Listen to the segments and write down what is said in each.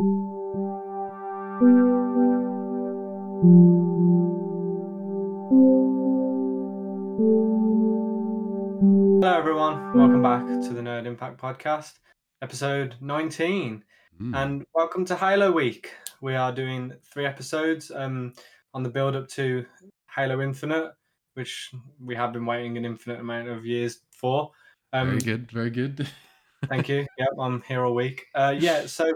Hello, everyone. Welcome back to the Nerd Impact Podcast, episode 19. Mm. And welcome to Halo Week. We are doing three episodes um, on the build up to Halo Infinite, which we have been waiting an infinite amount of years for. Um, very good, very good. Thank you. Yep, I'm here all week. Uh, yeah, so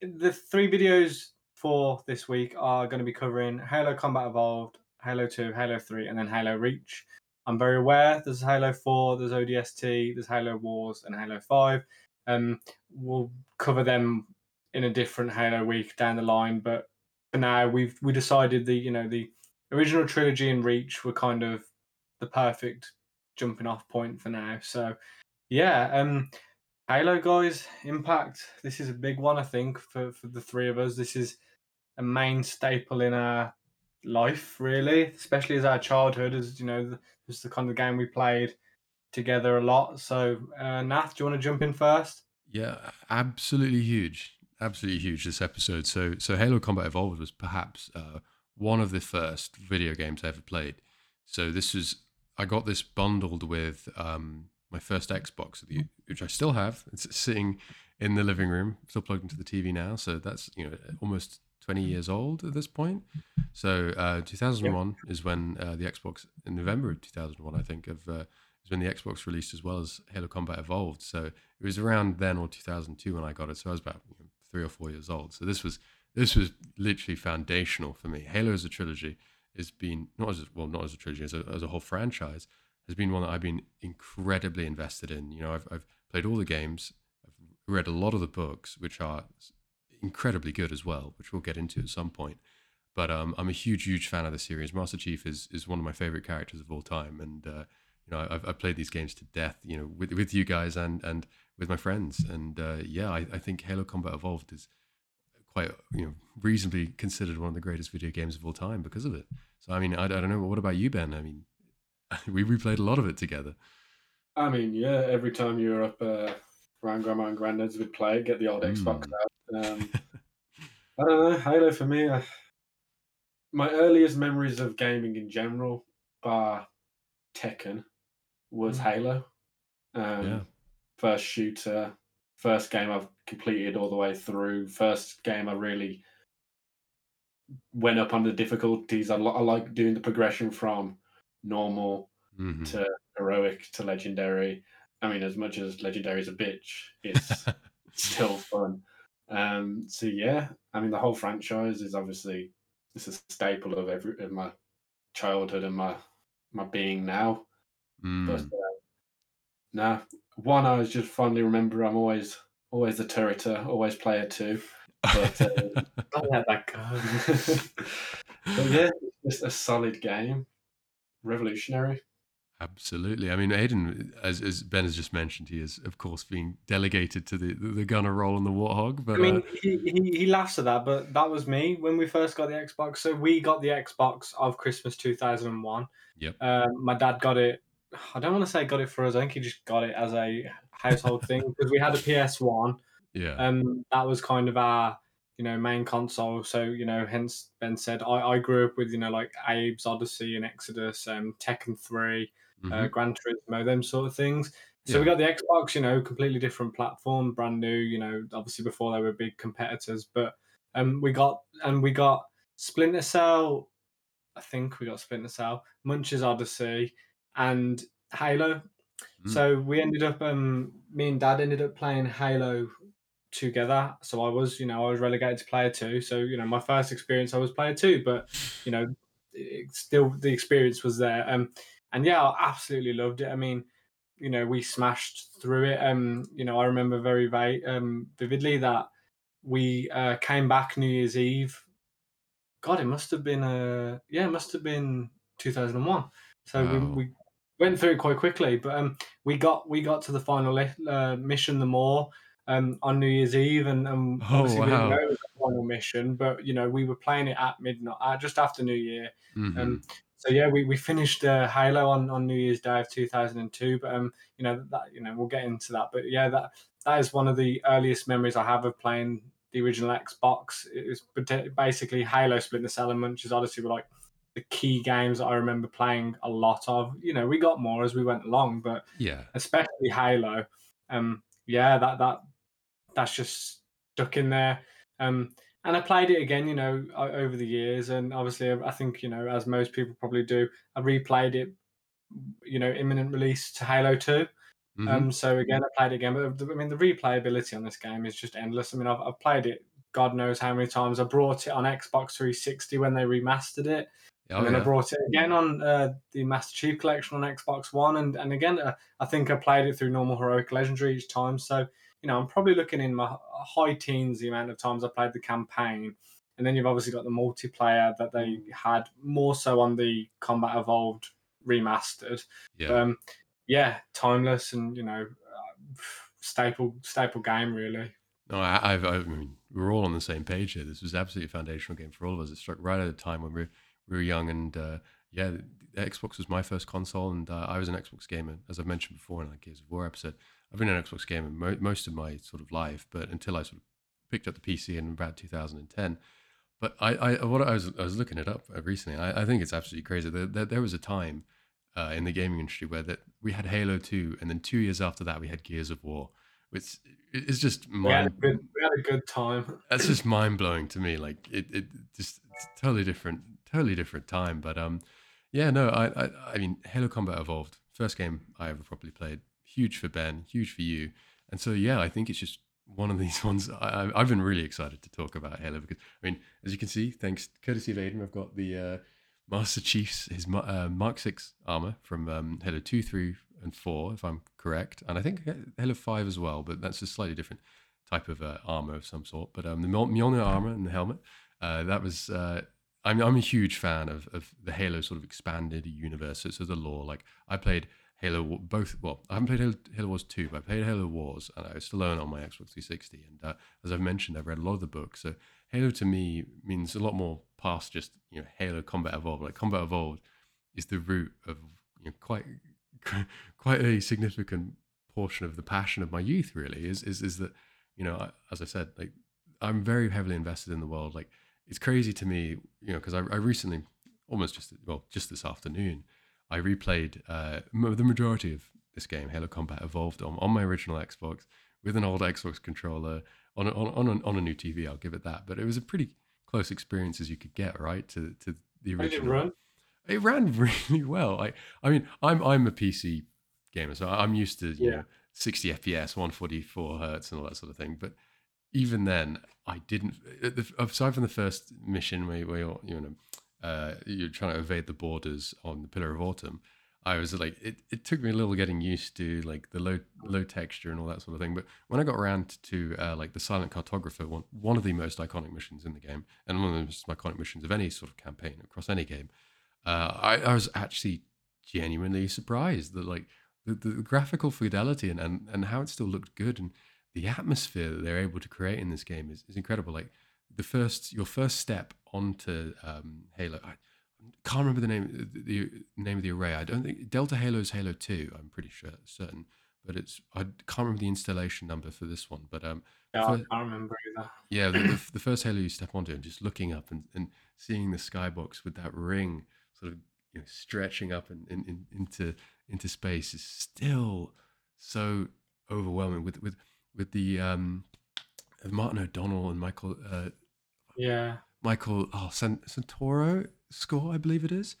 the three videos for this week are going to be covering Halo Combat Evolved, Halo 2, Halo 3, and then Halo Reach. I'm very aware there's Halo 4, there's ODST, there's Halo Wars, and Halo 5. Um, we'll cover them in a different Halo week down the line, but for now we've we decided the you know the original trilogy and Reach were kind of the perfect jumping off point for now. So yeah, um Halo guys, Impact. This is a big one, I think, for, for the three of us. This is a main staple in our life, really, especially as our childhood, as you know, was the kind of game we played together a lot. So, uh, Nath, do you want to jump in first? Yeah, absolutely huge, absolutely huge. This episode. So, so Halo Combat Evolved was perhaps uh, one of the first video games I ever played. So this was I got this bundled with um, my first Xbox, which I still have. It's sitting in the living room, still plugged into the TV now. So that's you know almost 20 years old at this point. So uh, 2001 yeah. is when uh, the Xbox in November of 2001, I think, of uh, is when the Xbox released as well as Halo Combat Evolved. So it was around then or 2002 when I got it. So I was about you know, three or four years old. So this was this was literally foundational for me. Halo as a trilogy has been not as well not as a trilogy as a, as a whole franchise has been one that I've been incredibly invested in. You know, I've, I've played all the games, I've read a lot of the books, which are incredibly good as well, which we'll get into at some point. But um, I'm a huge, huge fan of the series. Master Chief is is one of my favorite characters of all time, and uh, you know, I've, I've played these games to death. You know, with with you guys and and with my friends, and uh, yeah, I, I think Halo Combat Evolved is quite you know reasonably considered one of the greatest video games of all time because of it. So I mean, I, I don't know. What about you, Ben? I mean, we replayed a lot of it together. I mean, yeah, every time you were up uh, around grandma and granddad's, we'd play, get the old mm. Xbox out. Um, I don't know, Halo for me, uh, my earliest memories of gaming in general, bar Tekken, was mm. Halo. Um, yeah. First shooter, first game I've completed all the way through, first game I really went up on the difficulties. I, I like doing the progression from normal mm-hmm. to heroic to legendary. I mean, as much as legendary is a bitch, it's still fun. Um, so yeah, I mean, the whole franchise is obviously it's a staple of every of my childhood and my my being now. Mm. But uh, no, one I was just fondly remember. I'm always always a turreter, always player two. But uh, I let that go. but yeah, it's just a solid game revolutionary. Absolutely. I mean, Aiden, as, as Ben has just mentioned, he is, of course, being delegated to the, the gunner role in the Warthog. But I mean, uh, he, he, he laughs at that, but that was me when we first got the Xbox. So we got the Xbox of Christmas 2001. Yep. Uh, my dad got it. I don't want to say got it for us. I think he just got it as a household thing because we had a PS1. Yeah. Um, that was kind of our you know main console so you know hence ben said i, I grew up with you know like abe's odyssey and exodus um tekken 3 uh, mm-hmm. uh, gran turismo them sort of things so yeah. we got the xbox you know completely different platform brand new you know obviously before they were big competitors but um we got and we got splinter cell i think we got splinter cell munch's odyssey and halo mm. so we ended up um me and dad ended up playing halo together. So I was, you know, I was relegated to player two. So you know, my first experience I was player two, but you know, it, still the experience was there. Um, and yeah, I absolutely loved it. I mean, you know, we smashed through it. Um, you know, I remember very, very um, vividly that we uh, came back New Year's Eve. God, it must have been uh yeah, it must have been 2001. So wow. we, we went through it quite quickly, but um, we got we got to the final uh, mission, the Maw um, on New Year's Eve, and, and oh, obviously wow. we didn't know it was a final mission, but you know we were playing it at midnight, uh, just after New Year. Mm-hmm. Um, so yeah, we, we finished uh, Halo on, on New Year's Day of 2002, but um, you know that you know we'll get into that, but yeah, that that is one of the earliest memories I have of playing the original Xbox. It was basically Halo, Splinter Cell, and Munch's Odyssey were like the key games that I remember playing a lot of. You know, we got more as we went along, but yeah, especially Halo. Um, yeah, that that that's just stuck in there. Um, and I played it again, you know, over the years, and obviously, I think you know, as most people probably do, I replayed it, you know, imminent release to Halo 2 mm-hmm. Um, so again, I played it again, but I mean, the replayability on this game is just endless. I mean, I've, I've played it, God knows how many times. I brought it on Xbox 360 when they remastered it. Oh, and then yeah. I brought it again on uh, the Master Chief Collection on Xbox One, and and again, uh, I think I played it through normal heroic legendary each time. So you know, I'm probably looking in my high teens the amount of times I played the campaign. And then you've obviously got the multiplayer that they mm. had more so on the Combat Evolved remastered. Yeah, um, yeah timeless and you know, uh, staple staple game really. No, I, I've, I mean, we're all on the same page here. This was absolutely a foundational game for all of us. It struck right at a time when we were, we were young, and uh, yeah, Xbox was my first console, and uh, I was an Xbox gamer, as I've mentioned before in the Gears of War episode. I've been an Xbox gamer mo- most of my sort of life, but until I sort of picked up the PC in about 2010. But I, I what I was, I was looking it up recently. I, I think it's absolutely crazy. There, there, there was a time uh, in the gaming industry where that we had Halo 2, and then two years after that we had Gears of War. Which is just mind. We had, a good, we had a good time. That's just mind blowing to me. Like it, it just totally different, totally different time. But um, yeah, no, I, I, I mean, Halo Combat Evolved, first game I ever properly played huge for Ben, huge for you. And so, yeah, I think it's just one of these ones. I, have been really excited to talk about Halo because, I mean, as you can see, thanks courtesy of Aiden, I've got the uh, Master Chief's his uh, Mark Six armor from um, Halo Two, Three, and Four, if I'm correct, and I think Halo Five as well, but that's a slightly different type of uh, armor of some sort. But um, the Mjolnir armor and the helmet, uh, that was. Uh, I'm, I'm a huge fan of, of the Halo sort of expanded universe. So, so the lore, like I played Halo, both. Well, I haven't played Halo, Halo Wars 2, but I played Halo Wars, and I still own on my Xbox 360. And uh, as I've mentioned, I've read a lot of the books. So Halo to me means a lot more past just you know Halo Combat Evolved. Like Combat Evolved is the root of you know, quite quite a significant portion of the passion of my youth. Really, is is is that you know, as I said, like I'm very heavily invested in the world. Like it's crazy to me, you know, because I, I recently, almost just well, just this afternoon I replayed uh, the majority of this game, Halo Combat Evolved, on, on my original Xbox with an old Xbox controller on a, on on a, on a new TV. I'll give it that, but it was a pretty close experience as you could get, right? To to the original. It run? It ran really well. I I mean, I'm I'm a PC gamer, so I'm used to you yeah. know 60 FPS, 144 hertz, and all that sort of thing. But even then, I didn't. Aside from the first mission where, where you're, you know uh, you're trying to evade the boarders on the Pillar of Autumn, I was like, it, it took me a little getting used to like the low low texture and all that sort of thing. But when I got around to uh, like the Silent Cartographer, one one of the most iconic missions in the game, and one of the most iconic missions of any sort of campaign across any game, uh, I, I was actually genuinely surprised that like the, the graphical fidelity and, and and how it still looked good and the atmosphere that they're able to create in this game is, is incredible. Like the first your first step onto um, Halo. I can't remember the name the, name of the array. I don't think Delta Halo is Halo Two. I'm pretty sure certain, but it's I can't remember the installation number for this one. But um, yeah, I can't remember either. Yeah, the, the, the, first Halo you step onto and just looking up and, and seeing the skybox with that ring sort of you know, stretching up and in, in, into into space is still so overwhelming with with with the um, Martin O'Donnell and Michael uh, yeah. Michael oh, Santoro score, I believe it is.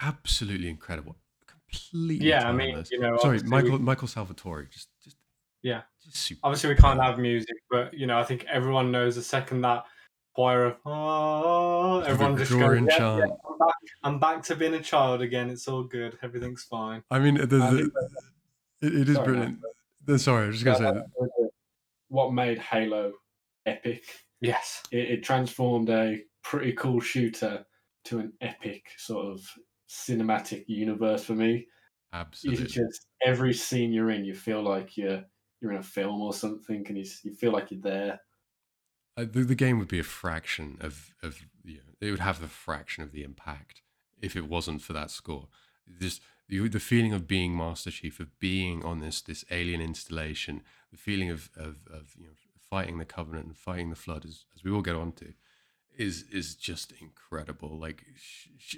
Absolutely incredible. Completely. Yeah, timeless. I mean, you know, sorry, Michael we, Michael Salvatori. Just, just yeah. Just super obviously, we can't have music, but you know, I think everyone knows the second that choir of oh, everyone just goes, yeah, yeah, I'm, back, I'm, back, to being a child again. It's all good. Everything's fine. I mean, the, the, it, it is sorry, brilliant. Man, sorry, I was just gonna say what made Halo epic Yes. It, it transformed a pretty cool shooter to an epic sort of cinematic universe for me. Absolutely. It's just every scene you're in, you feel like you're you're in a film or something, and you you feel like you're there. Uh, the, the game would be a fraction of of you know, it would have a fraction of the impact if it wasn't for that score. Just the, the feeling of being Master Chief, of being on this this alien installation, the feeling of of, of you know fighting the Covenant and fighting the Flood, as, as we will get onto, is is just incredible. Like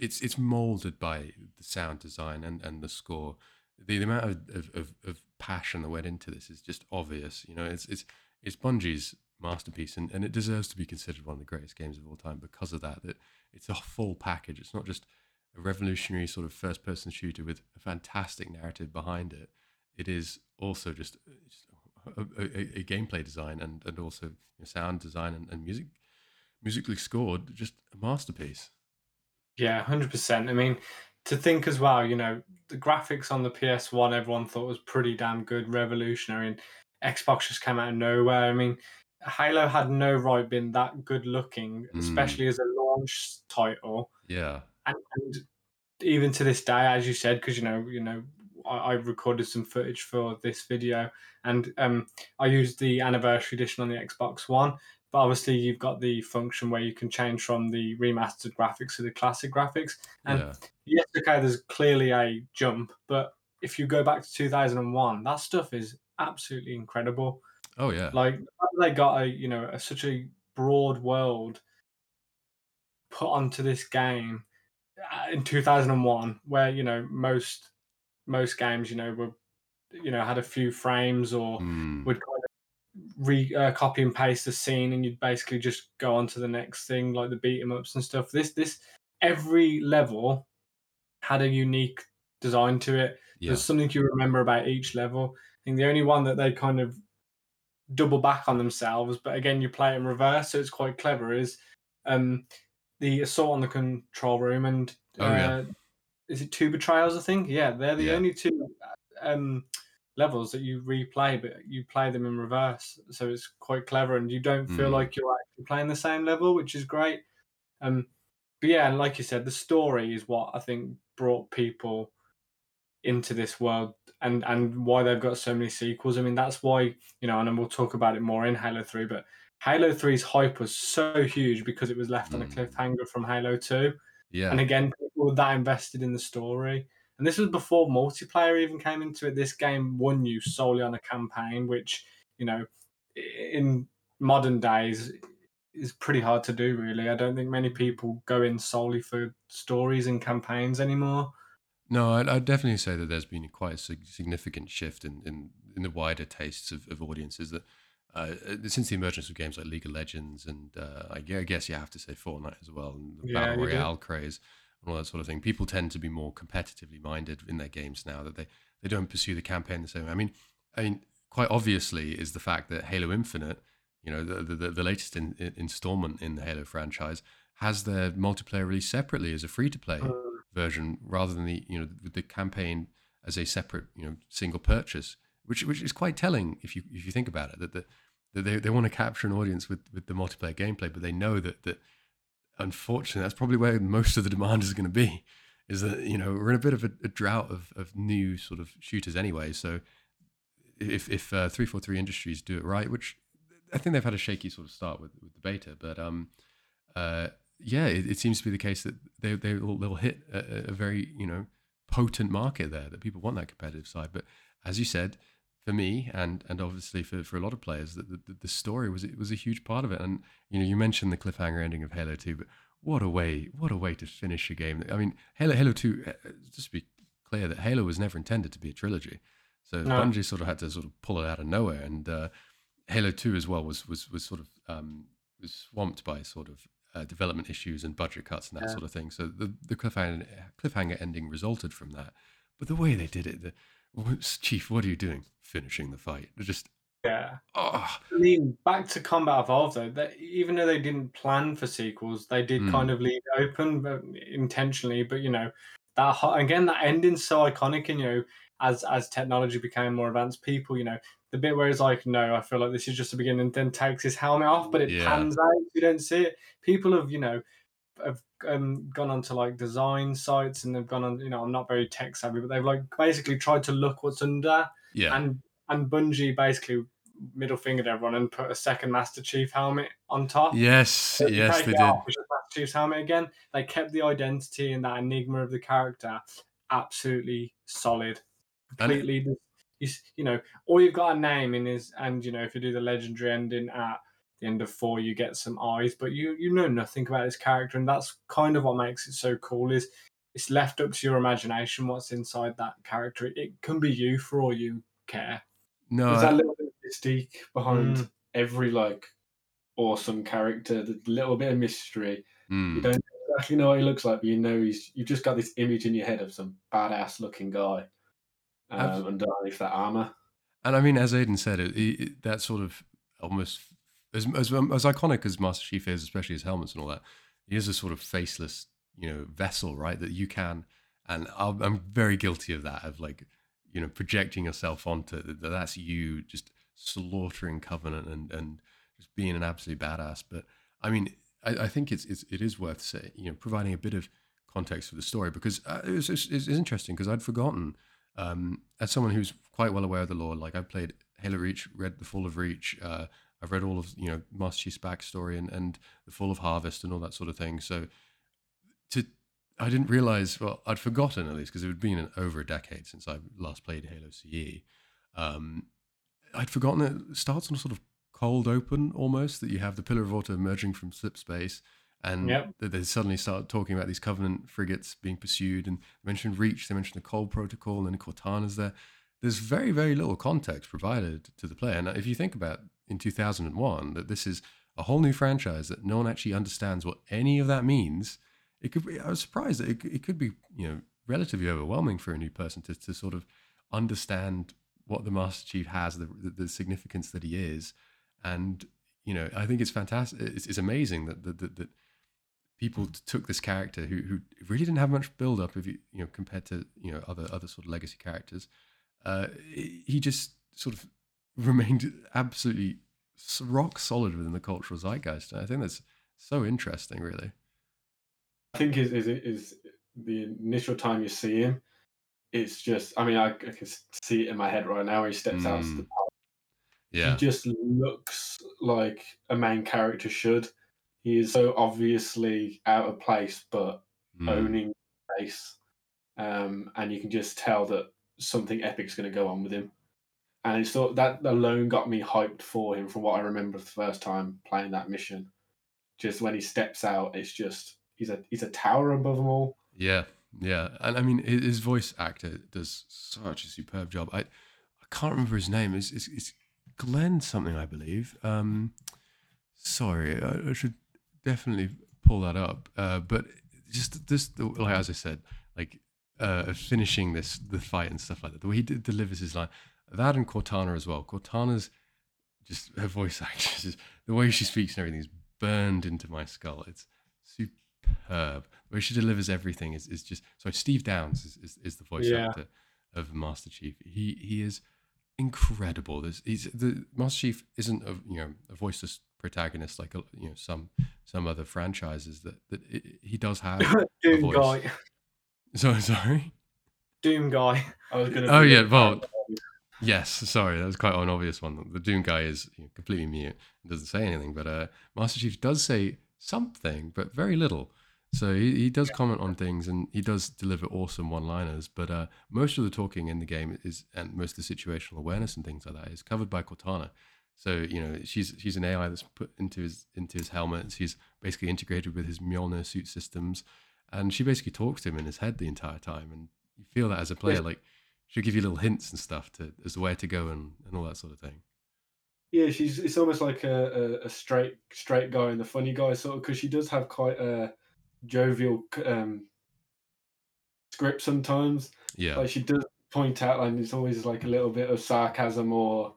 it's it's molded by the sound design and, and the score. The, the amount of, of, of, passion that went into this is just obvious. You know, it's it's it's Bungie's masterpiece, and, and it deserves to be considered one of the greatest games of all time because of that. That it's a full package. It's not just a revolutionary sort of first person shooter with a fantastic narrative behind it. It is also just, uh, just a, a, a, gameplay design and, and also sound design and, and music musically scored, just a masterpiece. Yeah, hundred percent. I mean, to think as well, you know, the graphics on the PS One, everyone thought was pretty damn good, revolutionary, and Xbox just came out of nowhere. I mean, Halo had no right being that good looking, mm. especially as a launch title. Yeah, and, and even to this day, as you said, because you know, you know, I, I, recorded some footage for this video, and um, I used the anniversary edition on the Xbox One. But obviously, you've got the function where you can change from the remastered graphics to the classic graphics. And yeah. yes, okay, there's clearly a jump, but if you go back to 2001, that stuff is absolutely incredible. Oh yeah, like they got a you know a, such a broad world put onto this game uh, in 2001 where you know most most games you know were you know had a few frames or mm. would kind of re uh, copy and paste the scene and you'd basically just go on to the next thing like the beat 'em ups and stuff this this every level had a unique design to it yeah. there's something you remember about each level i think the only one that they kind of double back on themselves but again you play it in reverse so it's quite clever is um the assault on the control room and uh, oh, yeah. Uh, is it two betrayals? I think. Yeah, they're the yeah. only two um, levels that you replay, but you play them in reverse, so it's quite clever, and you don't feel mm. like you're actually playing the same level, which is great. Um, but yeah, and like you said, the story is what I think brought people into this world and and why they've got so many sequels. I mean, that's why you know, and we'll talk about it more in Halo Three, but Halo 3's hype was so huge because it was left mm. on a mm. cliffhanger from Halo 2. Yeah. And again, people that invested in the story. And this was before multiplayer even came into it. This game won you solely on a campaign, which, you know, in modern days is pretty hard to do, really. I don't think many people go in solely for stories and campaigns anymore. No, I'd, I'd definitely say that there's been quite a significant shift in, in, in the wider tastes of, of audiences that uh, since the emergence of games like League of Legends and uh, I guess you have to say Fortnite as well, and the yeah, battle royale craze and all that sort of thing. People tend to be more competitively minded in their games now that they, they don't pursue the campaign the same. way. I mean, I mean, quite obviously is the fact that Halo Infinite, you know, the the, the latest in, in installment in the Halo franchise, has their multiplayer released separately as a free to play uh, version rather than the you know the, the campaign as a separate you know single purchase which which is quite telling if you if you think about it that the, that they, they want to capture an audience with, with the multiplayer gameplay, but they know that that unfortunately that's probably where most of the demand is going to be. Is that you know we're in a bit of a, a drought of, of new sort of shooters anyway. So if if uh, three four three Industries do it right, which I think they've had a shaky sort of start with with the beta, but um uh yeah, it, it seems to be the case that they they will they'll hit a, a very you know potent market there that people want that competitive side. But as you said, for me and and obviously for, for a lot of players that the, the, story was it was a huge part of it and you know you mentioned the cliffhanger ending of Halo 2 but what a way what a way to finish a game I mean Halo Halo 2 uh, just to be clear that Halo was never intended to be a trilogy so no. Bungie sort of had to sort of pull it out of nowhere and uh, Halo 2 as well was was was sort of um, was swamped by sort of uh, development issues and budget cuts and that yeah. sort of thing so the the cliffhanger cliffhanger ending resulted from that but the way they did it the Chief, what are you doing? Finishing the fight. Just yeah. Oh. I mean, back to Combat Evolved though. That even though they didn't plan for sequels, they did mm. kind of leave it open, but intentionally. But you know, that again, that ending's so iconic. And you know, as as technology became more advanced, people, you know, the bit where it's like, no, I feel like this is just the beginning, and then takes his helmet off, but it yeah. pans out. You don't see it. People have, you know, have um, gone onto like design sites and they've gone on. You know, I'm not very tech savvy, but they've like basically tried to look what's under. Yeah. And and Bungie basically middle fingered everyone and put a second Master Chief helmet on top. Yes, so yes, they did. Master Chief's helmet again. They kept the identity and that enigma of the character absolutely solid. Completely, he's you know, all you've got a name in his, and you know, if you do the legendary ending at the end of four, you get some eyes, but you you know nothing about his character, and that's kind of what makes it so cool. Is it's left up to your imagination what's inside that character. It can be you for all you care. No, There's that little bit of mystique behind Mm. every like awesome character. The little bit of mystery. You mm, don't exactly know what he looks like, but you know he's. You've just got this image in your head of some badass looking guy um, underneath that armor. And I mean, as Aiden said, it, it, that sort of almost as, as as iconic as Master Chief is, especially his helmets and all that, he is a sort of faceless, you know, vessel, right? That you can, and I'm, I'm very guilty of that, of like, you know, projecting yourself onto that. That's you just slaughtering Covenant and and just being an absolute badass. But I mean, I, I think it's, it's it is worth say, you know, providing a bit of context for the story because uh, it was, it's, it's interesting because I'd forgotten um, as someone who's quite well aware of the lore, like I've played Halo Reach, read The Fall of Reach, uh, I've read all of you know Master Chief's backstory and, and The Fall of Harvest and all that sort of thing. So to I didn't realize, well, I'd forgotten at least because it had been an, over a decade since I last played Halo CE. Um, I'd forgotten it starts on a sort of cold open almost, that you have the Pillar of Autumn emerging from slip space and Yep. that they suddenly start talking about these Covenant frigates being pursued and they mentioned Reach, they mentioned the Cole Protocol, and then Cortana's there. There's very, very little context provided to the player. And if you think about in 2001 that this is a whole new franchise that no one actually understands what any of that means, it could be, I was surprised that it, it could be, you know, relatively overwhelming for a new person to, to sort of understand what the Master Chief has, the, the, the significance that he is. And, you know, I think it's fantastic. It's, it's amazing that, that, that, that people took this character who, who really didn't have much build up if you, you know, compared to, you know, other, other sort of legacy characters. Uh, he just sort of remained absolutely rock solid within the cultural zeitgeist. And I think that's so interesting, really. I think is is is the initial time you see him. It's just. I mean, I, I can see it in my head right now. Where he steps out to the Mm. park. Yeah. He just looks like a main character should. He is so obviously out of place, but Mm. owning place. um, and you can just tell that something epic's going to go on with him. And it's sort that alone got me hyped for him from what I remember the first time playing that mission. Just when he steps out, it's just he's a he's a tower above them all. Yeah, yeah, and I mean his voice actor does such a superb job. I I can't remember his name. It's it's Glenn something, I believe. Um, sorry, I, I should definitely pull that up. Uh, but just this, like as I said, like uh, finishing this the fight and stuff like that. The way he d- delivers his line, that and Cortana as well. Cortana's just her voice actress, the way she speaks and everything is burned into my skull. It's superb. The way she delivers everything is, is just sorry. Steve Downes is, is, is the voice Yeah. actor of Master Chief. He he is incredible. There's he's the Master Chief isn't a you know a voiceless protagonist like a, you know some some other franchises that that it, he does have. Doom voice. guy. so sorry. Doom guy. I was gonna. Oh yeah, well, yes. Sorry, that was quite an obvious one. The Doom guy is you know, completely mute, and doesn't say anything. But uh, Master Chief does say something, but very little. So he, he does comment on things, and he does deliver awesome one-liners. But uh, most of the talking in the game is, and most of the situational awareness and things like that, is covered by Cortana. So you know she's she's an AI that's put into his into his helmet. She's basically integrated with his Mjolnir suit systems, and she basically talks to him in his head the entire time. And you feel that as a player, like she'll give you little hints and stuff to as to where to go and, and all that sort of thing. Yeah, she's it's almost like a, a, a straight straight guy and the funny guy sort of because she does have quite a jovial um, script sometimes. Yeah, Like she does point out, and it's always like a little bit of sarcasm or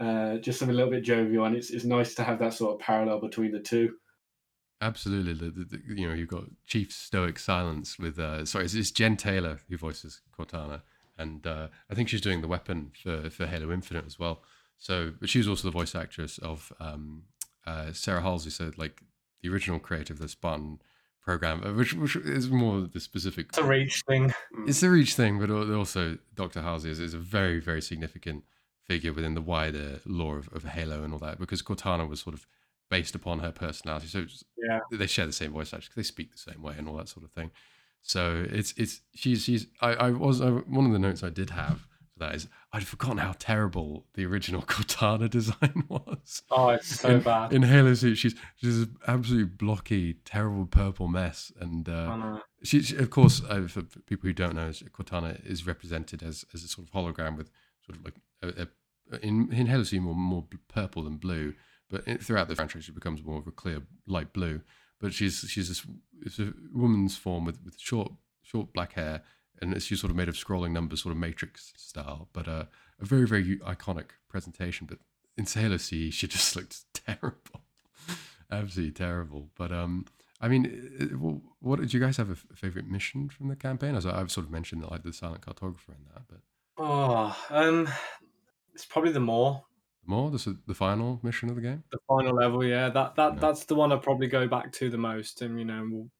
uh, just something a little bit jovial, and it's it's nice to have that sort of parallel between the two. absolutely. The, the, the- you know, you've got Chief Stoic Silence with uh, sorry, it's, it's Jen Taylor who voices Cortana, and uh, I think she's doing the weapon for for Halo Infinite as well. So, but she's also the voice actress of um, uh, Sarah Halsey, so like the original creator of the Spartan program, uh, which, which is more the specific It's a reach thing. It's the Reach thing, but also Dr. Halsey is, is a very, very significant figure within the wider lore of, of Halo and all that, because Cortana was sort of based upon her personality. So Yeah. they share the same voice actually, they speak the same way and all that sort of thing. So it's it's she's she's I, I was I, one of the notes I did have for that is I'd forgotten how terrible the original Cortana design was. Oh, it's so in, bad. In Halo CE, she's she's an absolutely blocky, terrible purple mess, and uh, she, she, of course, uh, for people who don't know, Cortana is represented as as a sort of hologram with sort of like a, a, in in Halo CE more more purple than blue, but throughout the franchise she becomes more of a clear light blue. But she's she's this it's a woman's form with, with short short black hair and she's sort of made of scrolling numbers, sort of Matrix style, but uh, a very, very iconic presentation. But in Halo CE, she just looked terrible, absolutely terrible. But um, I mean, what did you guys have a favorite mission from the campaign? As I've sort of mentioned, that like the silent cartographer and that, but oh, um, it's probably the Maw The Maw. This is the final mission of the game. The final level, yeah. That that that's the one I probably go back to the most, and you know, we'll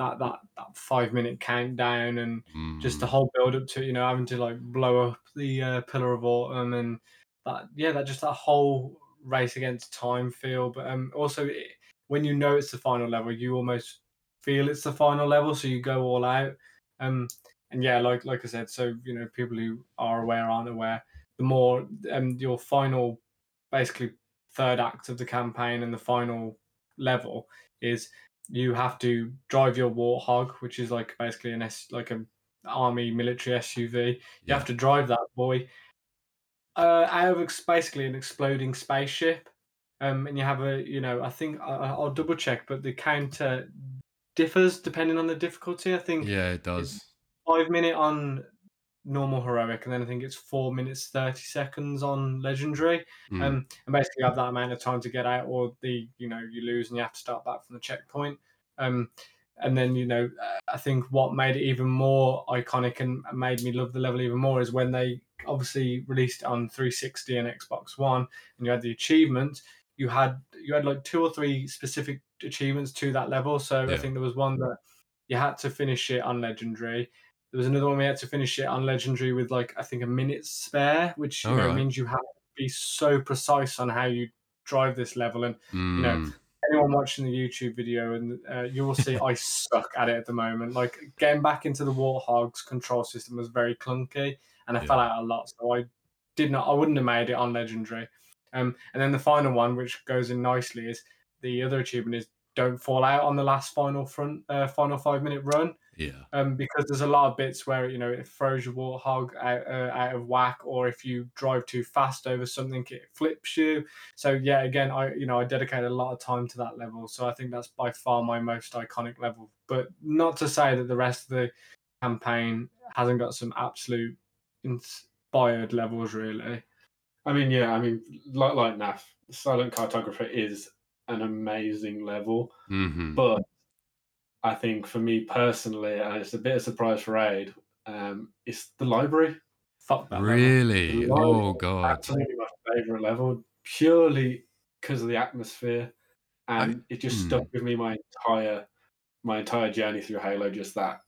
that that that five minute countdown and mm. just the mm. whole build up to you know having to like blow up the uh, pillar of autumn and that yeah that just that whole race against time feel but um also it, when you know it's the final level you almost feel it's the final level so you go all out um and yeah like like i said so you know people who are aware aren't aware the Maw um your final basically third act of the campaign and the final level is you have to drive your warthog, which is like basically an S like a army military SUV. You yeah. have to drive that boy uh, out of basically an exploding spaceship. Um, and you have a, you know, I think I, will double check, but the counter differs depending on the difficulty. I think yeah, it does. Five minute on normal heroic, and then I think it's four minutes thirty seconds on legendary. Mm. Um, and basically you have that amount of time to get out, or the you know you lose and you have to start back from the checkpoint. Um, and then you know I think what made it even more iconic and made me love the level even more is when they obviously released it on 360 and Xbox One, and you had the achievement. You had you had like two or three specific achievements to that level. So yeah. I think there was one that you had to finish it on legendary there was another one we had to finish it on legendary with like I think a minute spare, which you know right. means you have to be so precise on how you drive this level. And mm. you know, hmm. anyone watching the YouTube video, and uh, you will see I suck at it at the moment. Like getting back into the Warthog's control system was very clunky, and I yeah. fell out a lot. So I did not, I wouldn't have made it on legendary. Um, and then the final one, which goes in nicely, is the other achievement is don't fall out on the last final front, uh, final five minute run. Yeah. Um, because there's a lot of bits where you know it throws your warthog out, uh, out of whack, or if you drive too fast over something, it flips you. So yeah, again, I you know I dedicate a lot of time to that level. So I think that's by far my most iconic level. But not to say that the rest of the campaign hasn't got some absolute inspired levels, really. I mean, yeah, I mean, like like Naf, Silent Cartographer is an amazing level, mm-hmm. but I think for me personally, and it's a bit of a surprise for Aid, um, it's the library. Fuck that. Really? Library oh god. Absolutely my favorite level, purely because of the atmosphere, and I, it just hmm. stuck with me my entire my entire journey through Halo. Just that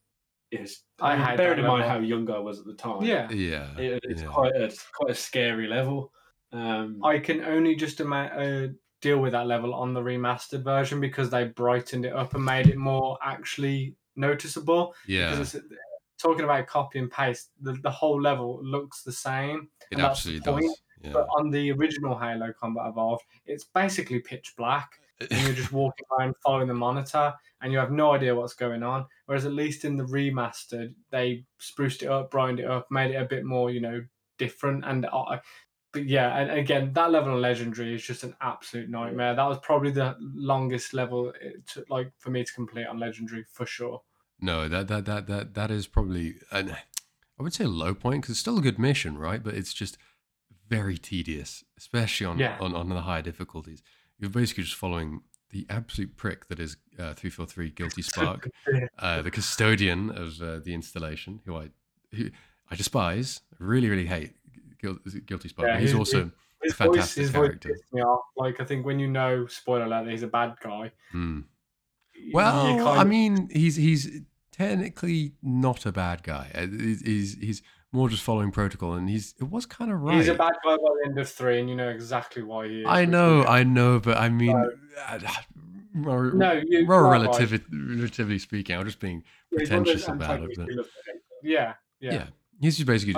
is. I, I bearing in mind how young I was at the time. Yeah, yeah. It, it's yeah. quite a quite a scary level. Um, I can only just imagine. Uh, deal with that level on the remastered version because they brightened it up and made it more actually noticeable. Yeah. talking about copy and paste, the, the whole level looks the same. It absolutely does. Yeah. But on the original Halo Combat Evolved, it's basically pitch black. and you're just walking around following the monitor and you have no idea what's going on. Whereas at least in the remastered, they spruced it up, brightened it up, made it a bit more, you know, different. And uh, but yeah, and again, that level of legendary is just an absolute nightmare. That was probably the longest level it took, like for me to complete on legendary for sure. No, that that that that that is probably an, I would say a low point because it's still a good mission, right? But it's just very tedious, especially on yeah. on on the higher difficulties. You're basically just following the absolute prick that is uh, 343 Guilty Spark, uh, the custodian of uh, the installation, who I who I despise, really, really hate guilty Spark. Yeah, he's, he's also his, a fantastic voice, character. Like I think when you know, spoiler alert, he's a bad guy. Mm. Well, I mean, he's he's technically not a bad guy. Uh, he's he's more just following protocol, and he's it was kind of right. He's a bad guy by the end of three, and you know exactly why he is. I know, I know, but I mean, uh, no, you, relatively, right. relatively speaking, I'm just being pretentious about it. But... Yeah, yeah, yeah. He's just basically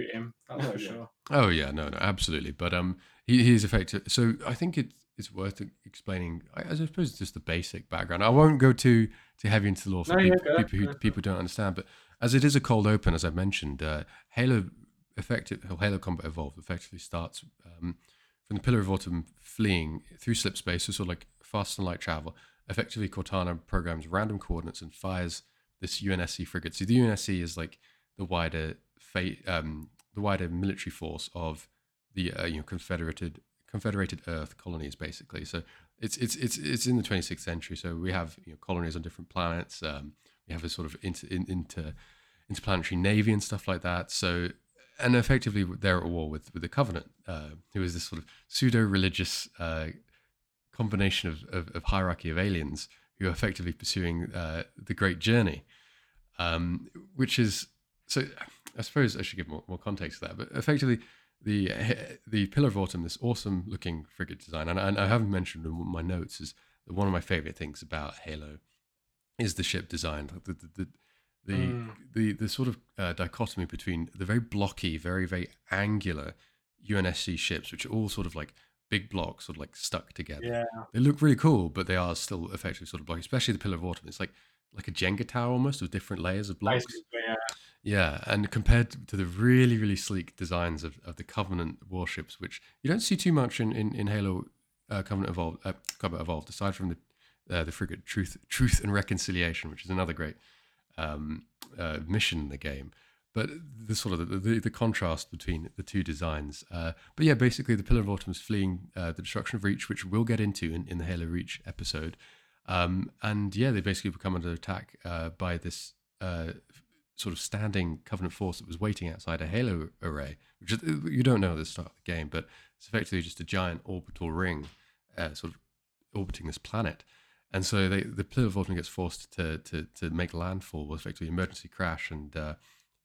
shoot him. That's Oh, for yeah. sure. Oh yeah, no, no, absolutely. But um, he, he is effective. So I think it, it's worth explaining. I, I suppose just the basic background. I won't go too too heavy into the lore for No, people, go, people who go people don't understand. But as it is a cold open, as I've mentioned, uh, Halo effective Halo Combat Evolved effectively starts um, from the Pillar of Autumn fleeing through slip space, so sort of like fast and light travel. Effectively, Cortana programs random coordinates and fires this UNSC frigate. So the UNSC is like the wider um, the wider military force of the uh, you know confederated confederated Earth colonies, basically. So it's it's it's it's in the 26th century. So we have you know, colonies on different planets. Um, we have a sort of inter, in, inter interplanetary navy and stuff like that. So and effectively they're at war with with the Covenant, uh, who is this sort of pseudo religious uh, combination of, of, of hierarchy of aliens who are effectively pursuing uh, the Great Journey, um, which is so. I suppose I should give more, more context to that, but effectively, the the Pillar of Autumn, this awesome looking frigate design, and I, and I haven't mentioned in my notes, is that one of my favorite things about Halo is the ship design. The the the the, Mm. the, the sort of uh, dichotomy between the very blocky, very very angular UNSC ships, which are all sort of like big blocks, sort of like stuck together. Yeah. They look really cool, but they are still effectively sort of blocky. Especially the Pillar of Autumn, it's like like a Jenga tower almost with different layers of blocks. Basically, yeah. Yeah, and compared to the really, really sleek designs of, of the Covenant warships, which you don't see too much in, in, in Halo uh, Covenant Evolved, uh, Combat Evolved, aside from the uh, the frigate Truth Truth and Reconciliation, which is another great um, uh, mission in the game. But the sort of the, the, the contrast between the two designs. Uh, but yeah, basically the Pillar of Autumn is fleeing uh, the destruction of Reach, which we'll get into in, in the Halo Reach episode. Um, and yeah, they basically become under attack uh, by this uh, sort of standing Covenant force that was waiting outside a Halo array, which is, you don't know at the start of the game, but it's effectively just a giant orbital ring, uh, sort of orbiting this planet. And so they, the of Autumn gets forced to, to, to make landfall, with effectively emergency crash, and uh,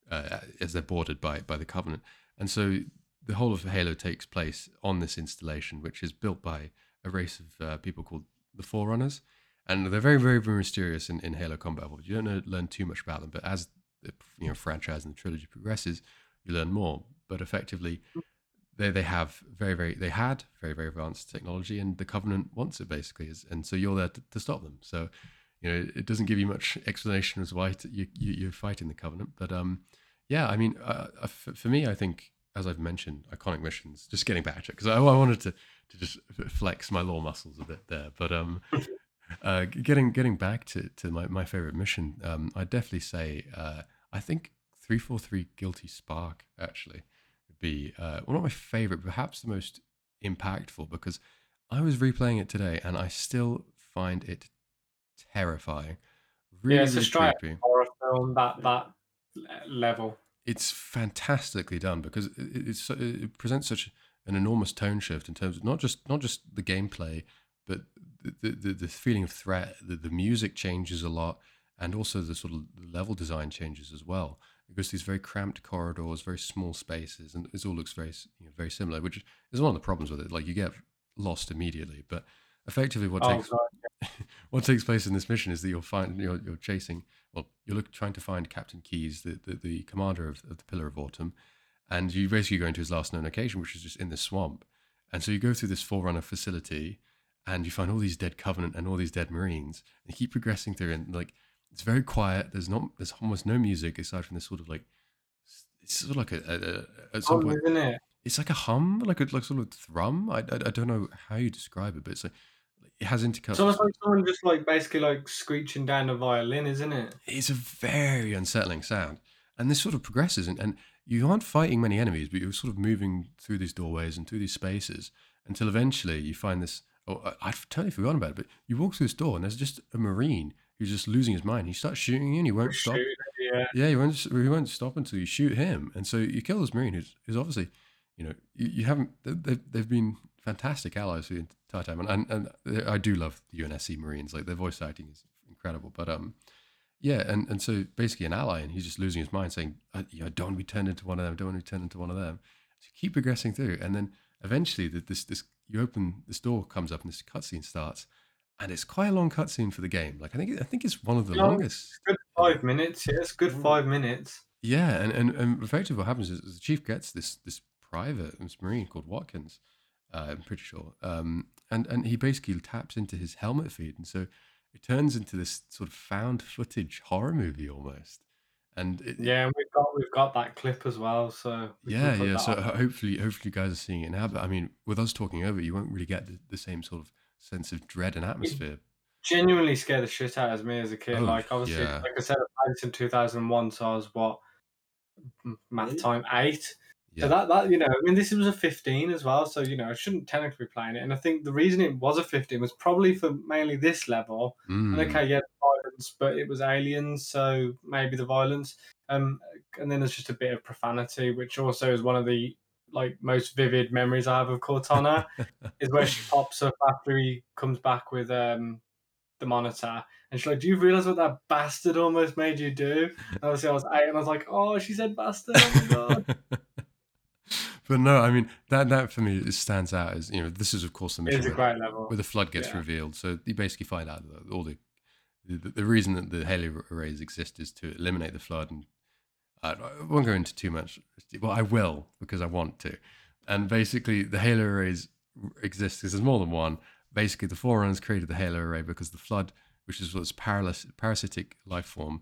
uh, as they're boarded by by the Covenant. And so the whole of Halo takes place on this installation, which is built by a race of uh, people called the Forerunners, and they're very, very, very mysterious in, in Halo Combat Evolved. You don't know, learn too much about them, but as the you know franchise and the trilogy progresses, you learn more. But effectively, they they have very, very they had very, very advanced technology, and the Covenant wants it basically, and so you're there to, to stop them. So you know it doesn't give you much explanation as why you, you you're fighting the Covenant, but um yeah, I mean uh, uh, for, for me, I think as I've mentioned, iconic missions. Just getting back to it because I, I wanted to to just flex my lore muscles a bit there, but um. Uh, getting getting back to, to my, my favorite mission, um, I'd definitely say uh, I think three four three Guilty Spark actually would be uh, one of my favorite, perhaps the most impactful because I was replaying it today and I still find it terrifying. Really, yeah, it's a straight creepy. horror film that that level. It's fantastically done because it, it- it's so- it presents such an enormous tone shift in terms of not just not just the gameplay, the the, the feeling of threat. The, the music changes a lot, and also the sort of level design changes as well. Because these very cramped corridors, very small spaces, and it all looks very you know, very similar, which is one of the problems with it. Like you get lost immediately, but effectively what Oh, takes God. what takes place in this mission is that you'll find you're, you're chasing well you're look, trying to find captain Keyes the, the, the commander of, of the pillar of autumn and you basically go into his last known location which is just in the swamp and so you go through this forerunner facility and you find all these dead covenant and all these dead marines and you keep progressing through and like it's very quiet there's not there's almost no music aside from this sort of like it's sort of like a, a, a at some point isn't it? it's like a hum, like a like sort of thrum. I, I, I don't know how you describe it, but it's like it has intercuts. It's almost like someone just like basically like screeching down a violin, isn't it? It's a very unsettling sound, and this sort of progresses, and, and you aren't fighting many enemies, but you're sort of moving through these doorways and through these spaces until eventually you find this. Oh, I've totally forgotten about it, but you walk through this door, and there's just a marine who's just losing his mind. He starts shooting you, and he won't stop. Shoot, yeah. Yeah, he won't. He won't stop until you shoot him, and so you kill this marine who's, who's obviously, you know, you, you haven't. They've, they've been fantastic allies the entire time, and, and and I do love the UNSC Marines. Like their voice acting is incredible. But um, yeah, and and so basically an ally, and he's just losing his mind, saying, I, you know, don't want to be turned into one of them. Don't want to be turned into one of them. So you keep progressing through, and then eventually the, this this you open this door comes up, and this cutscene starts. And it's quite a long cutscene for the game. Like I think I think it's one of the Long. longest. Good five minutes. Yes, good Mm. five minutes. Yeah, and, and, and effectively what happens is the chief gets this this private, this marine called Watkins, uh, I'm pretty sure, um, and and he basically taps into his helmet feed, and so it turns into this sort of found footage horror movie almost. And it, yeah, we've got we've got that clip as well. So yeah, yeah. So on. hopefully, hopefully, you guys are seeing it now. But I mean, with us talking over, you won't really get the, the same sort of sense of dread and atmosphere. It genuinely scared the shit out of me as a kid. Oh, like obviously, yeah. like I said, I played this in two thousand one, so I was what math time eight. Yeah. So that that you know, I mean, this was a 15 as well, so you know, I shouldn't technically be playing it. And I think the reason it was a 15 was probably for mainly this level. Mm. And okay, yeah, but it was aliens, so maybe the violence. Um, and then there's just a bit of profanity, which also is one of the like most vivid memories I have of Cortana, is where she pops up after he comes back with um the monitor. And she's like, Do you realize what that bastard almost made you do? And obviously, I was eight and I was like, Oh, she said bastard. Oh but no, I mean that that for me stands out as you know this is of course the mission it's a great level. where the flood gets yeah. revealed. So you basically find out that all the, the the reason that the Halo arrays exist is to eliminate the flood, and I won't go into too much. Well, I will because I want to. And basically, the Halo arrays exist because there's more than one. Basically, the Forerunners created the Halo array because the flood, which is what's parasitic life form,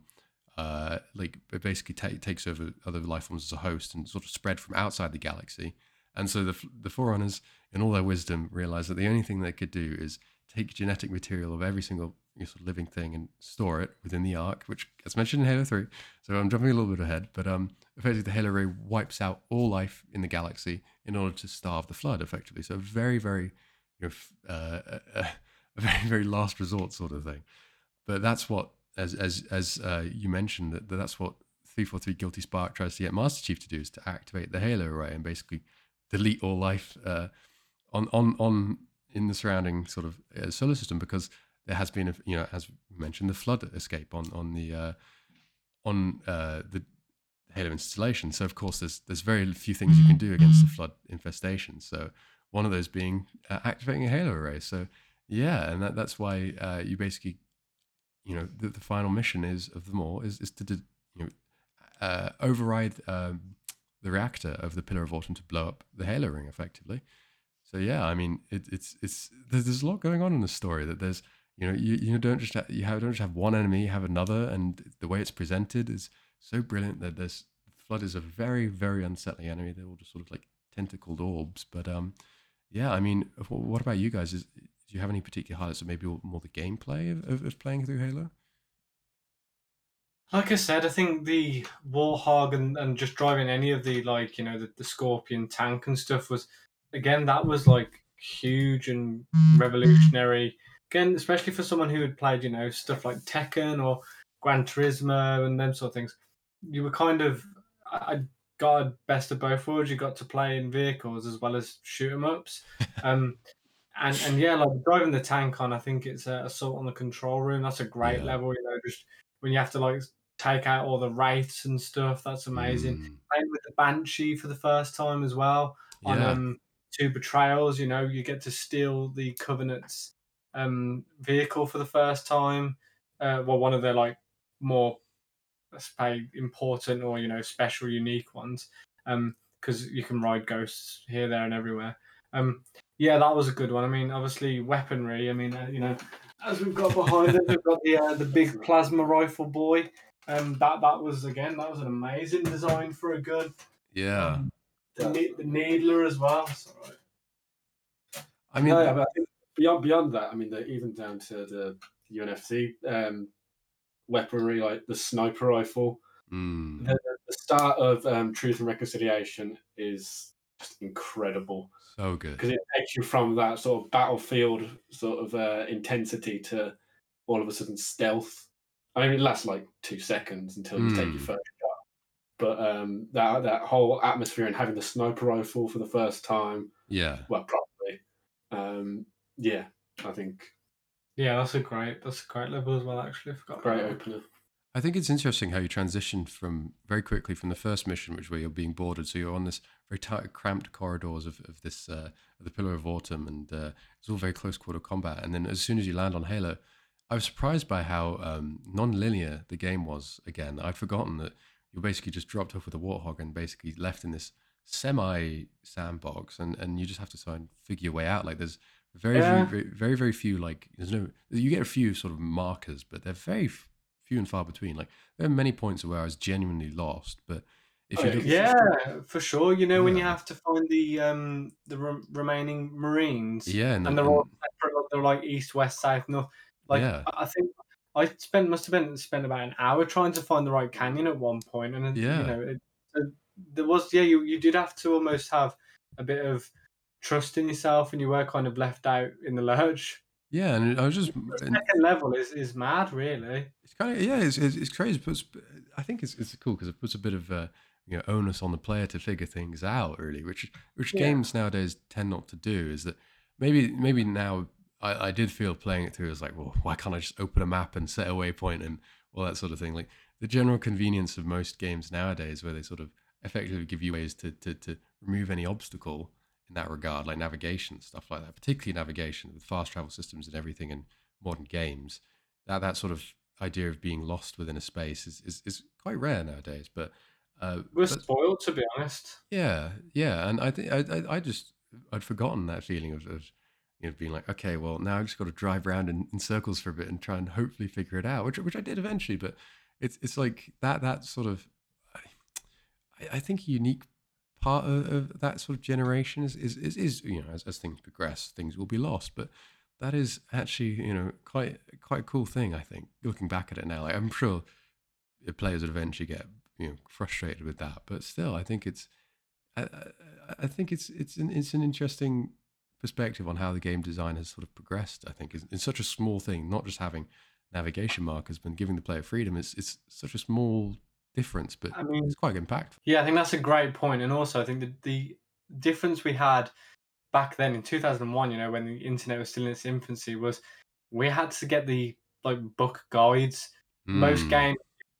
uh, like it basically t- takes over other life forms as a host and sort of spread from outside the galaxy. And so the the Forerunners, in all their wisdom, realized that the only thing they could do is take genetic material of every single sort of living thing and store it within the Ark, which gets mentioned in Halo Three. So I'm jumping a little bit ahead, but um, effectively the Halo Array wipes out all life in the galaxy in order to starve the flood, effectively. So very, very, you know, uh, a, a very, very last resort sort of thing. But that's what as as as uh, you mentioned that, that that's what 343 Guilty Spark tries to get Master Chief to do is to activate the Halo array and basically delete all life uh, on on on in the surrounding sort of uh, solar system because there has been a, you know as mentioned the flood escape on on the uh, on uh, the Halo installation. So of course there's there's very few things you can do against the flood infestation. So one of those being uh, activating a Halo array. So yeah, and that, that's why uh, you basically you know the, the final mission is of them all is, is to you know uh, override um, the reactor of the Pillar of Autumn to blow up the Halo ring effectively. So yeah, I mean it, it's it's there's, there's a lot going on in the story that there's you know you, you don't just have, you have, don't just have one enemy, you have another, and the way it's presented is so brilliant that there's flood is a very very unsettling enemy. They're all just sort of like tentacled orbs, but um yeah, I mean, what about you guys? Is do you have any particular highlights of maybe more the gameplay of, of, of playing through Halo? Like I said, I think the Warthog and, and just driving any of the like you know the, the Scorpion tank and stuff was again that was like huge and revolutionary. Again, especially for someone who had played you know stuff like Tekken or Gran Turismo and them sort of things, you were kind of I got best of both worlds. You got to play in vehicles as well as shoot 'em ups. Um, and and yeah, like driving the tank on, I think it's a assault on the control room. That's a great yeah. level. You know, just when you have to like take out all the wraiths and stuff. That's amazing. Mm. Playing with the banshee for the first time as well yeah. on um, two betrayals. You know, you get to steal the Covenant's um, vehicle for the first time. Uh, well, one of the like more let's say important or you know special, unique ones. Um, because you can ride ghosts here, there, and everywhere. Um, yeah, that was a good one. I mean, obviously weaponry. I mean, uh, you know, as we've got behind us, we've got the uh, the big plasma rifle boy. Um, that that was again, that was an amazing design for a gun. Yeah. Um, the, the needler as well. I mean, yeah, but I think beyond beyond that, I mean, the, even down to the UNSC um, weaponry, like the sniper rifle. Mm. The, the, start of um, Truth and Reconciliation is just incredible. So good because it takes you from that sort of battlefield sort of uh, intensity to all of a sudden stealth. I mean, it lasts like two seconds until you mm. take your hmm. first shot, but um, that that whole atmosphere and having the sniper rifle for the first time, yeah, well, probably, um, yeah, I think, yeah, that's a great that's a great level as well. Actually, I forgot. Great opener. I think it's interesting how you transitioned from very quickly from the first mission, which where you're being boarded, so you're on this very tight, cramped corridors of, of this uh, of the Pillar of Autumn, and uh, it's all very close quarter combat. And then as soon as you land on Halo, I was surprised by how um, non-linear the game was. Again, I'd forgotten that you're basically just dropped off with a warthog and basically left in this semi sandbox, and and you just have to try and figure your way out. Like there's very Yeah. very, very very very few like there's no you get a few sort of markers, but they're very f- few and far between. Like there are many points where I was genuinely lost, but if you Oh, look, Yeah, for sure. You know when you have to find the um the re- remaining Marines, yeah, and, and they're all separate. They're like east, west, south, north. Like Yeah. I I think I spent must have been spent about an hour trying to find the right canyon at one point, and Yeah. you know it, it- there was yeah you you did have to almost have a bit of trust in yourself, and you were kind of left out in the lurch. yeah, and I was just The second level is is mad, really. it's kind of yeah, it's, it's, it's crazy. but I think it's it's cool because it puts a bit of uh, you know onus on the player to figure things out really, which which Yeah. games nowadays tend not to do. Is that maybe maybe now I, I did feel playing it through as like, well, why can't I just open a map and set a waypoint and all that sort of thing? Like the general convenience of most games nowadays, where they sort of effectively give you ways to to, to remove any obstacle in that regard, like navigation stuff like that, particularly navigation with fast travel systems and everything in modern games. That that sort of idea of being lost within a space is is, is quite rare nowadays. But uh, We're but- spoiled, to be honest. yeah, yeah, and I think I, I just I'd forgotten that feeling of, of you know being like, okay, well now I've just got to drive around in, in circles for a bit and try and hopefully figure it out, which which I did eventually. But it's it's like that that sort of I, I think unique part of, of that sort of generation is is is, is you know as, as things progress, things will be lost, but. That is actually, you know, quite quite a cool thing. I think looking back at it now, like, I'm sure the players would eventually get you know frustrated with that, but still, I think it's I, I- think it's it's an it's an interesting perspective on how the game design has sort of progressed. I think it's such a small thing, not just having navigation markers, but giving the player freedom. It's it's such a small difference, but I mean, it's quite impactful. Yeah, I think that's a great point, and also I think the the difference we had back then in 2001, you know, when the internet was still in its infancy, was we had to get the like book guides. Most Mm, games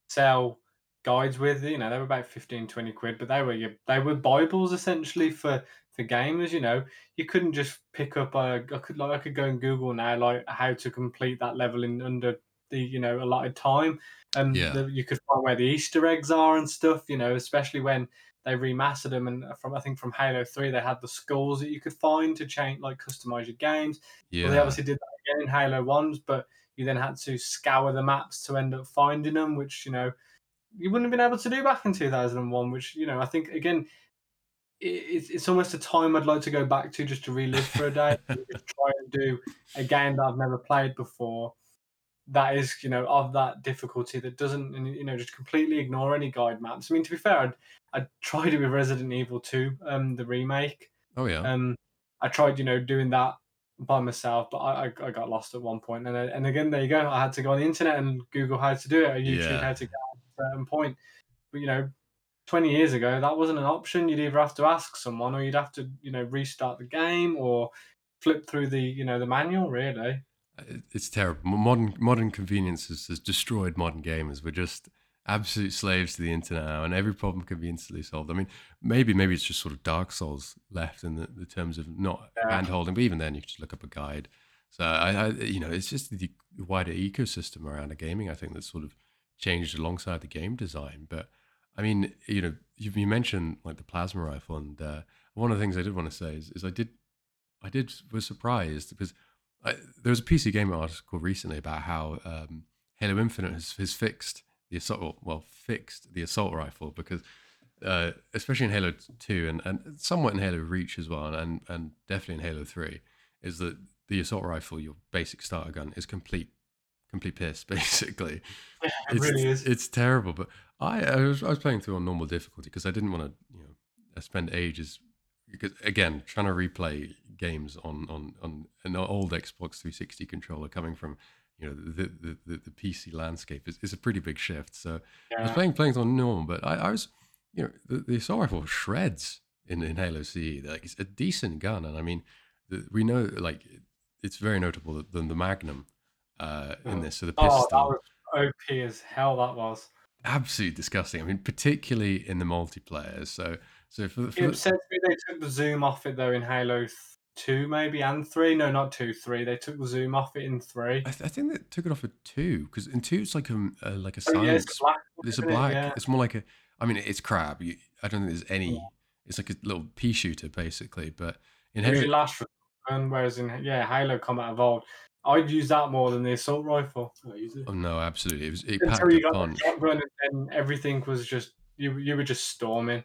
sell guides with, you know, they were about 15, 20 quid, but they were your, they were bibles essentially for for gamers. You know, you couldn't just pick up a I could like I could go and Google now like how to complete that level in under the you know allotted time and Yeah. the, you could find where the Easter eggs are and stuff. You know, especially when they remastered them, and from I think from Halo Three, they had the skulls that you could find to change, like customize your games. Well, they obviously did that again in Halo Ones, but you then had to scour the maps to end up finding them, which you know you wouldn't have been able to do back in two thousand and one. Which you know I think again. It's, it's almost a time I'd like to go back to just to relive for a day, try and do a game that I've never played before that is you know of that difficulty that doesn't you know just completely ignore any guide maps. I mean, to be fair, I'd, I tried it with Resident Evil 2, um, the remake. oh yeah, Um, I tried you know doing that by myself, but I, I, I got lost at one. And uh, and again, there you go. I had to go on the internet and Google how to do it, or YouTube Yeah. how to get to a certain point. But you know. 20 years ago that wasn't an option you'd either have to ask someone or you'd have to you know restart the game or flip through the you know the manual really it's terrible. Modern modern convenience has, destroyed modern gamers. We're just absolute slaves to the internet now, and every problem can be instantly solved. I mean, maybe maybe it's just sort of Dark Souls left in the, the terms of not Yeah. hand holding, but even then you can just look up a guide. So I, I, you know, it's just the wider ecosystem around the gaming. I think that's sort of changed alongside the game design. But I mean, you know, you, you mentioned like the plasma rifle, and uh, one of the things I did want to say is, is I did, I did was surprised because I, there was a PC Gamer article recently about how um, Halo Infinite has, has fixed the assault, well, fixed the assault rifle because, uh, especially in Halo Two and, and somewhat in Halo Reach as well, and and definitely in Halo Three, is that the assault rifle, your basic starter gun, is complete, complete piss basically. it it's, really is It's terrible, but I, I was I was playing through on normal difficulty because I didn't want to you know spend ages because again trying to replay games on on on an old Xbox 360 controller coming from you know the the, the, the PC landscape is, is a pretty big shift. So I was playing playing on normal, but I, I was you know the, the assault rifle shreds in, in Halo CE. Like it's a decent gun, and I mean the, we know like it's very notable that than the Magnum uh, in Oh. this. So the Oh, that pistol was OP as hell. That was. absolutely disgusting. I mean, particularly in the multiplayer. So, so for, the- for It upsets me they took the zoom off it though in Halo two maybe and three. No, not two, three. They took the zoom off it in three. I, th- I think they took it off at two because in two it's like a uh, like a Oh, yeah, it's black it's a black. Yeah. It's more like a. I mean, it's crab. You, I don't think there's any. Yeah. It's like a little pea shooter basically, but in Halo, last and whereas in yeah Halo Combat Evolved, I'd use that more than the assault rifle. Oh no, absolutely. It was it until you got the shotgun, and everything was just you. You were just storming.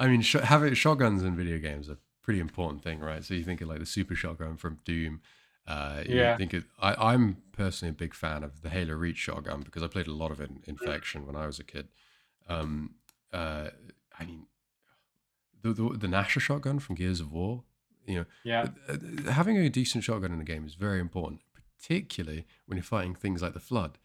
I mean, sh- having shotguns in video games are pretty important thing, right? So you think of like the super shotgun from Doom. Uh, yeah. think it, I, I'm personally a big fan of the Halo Reach shotgun because I played a lot of it in Infection when I was a kid. Um, uh, I mean, the, the the Gnasher shotgun from Gears of War. You know, yeah, having a decent shotgun in a game is very important, particularly when you're fighting things like the Flood.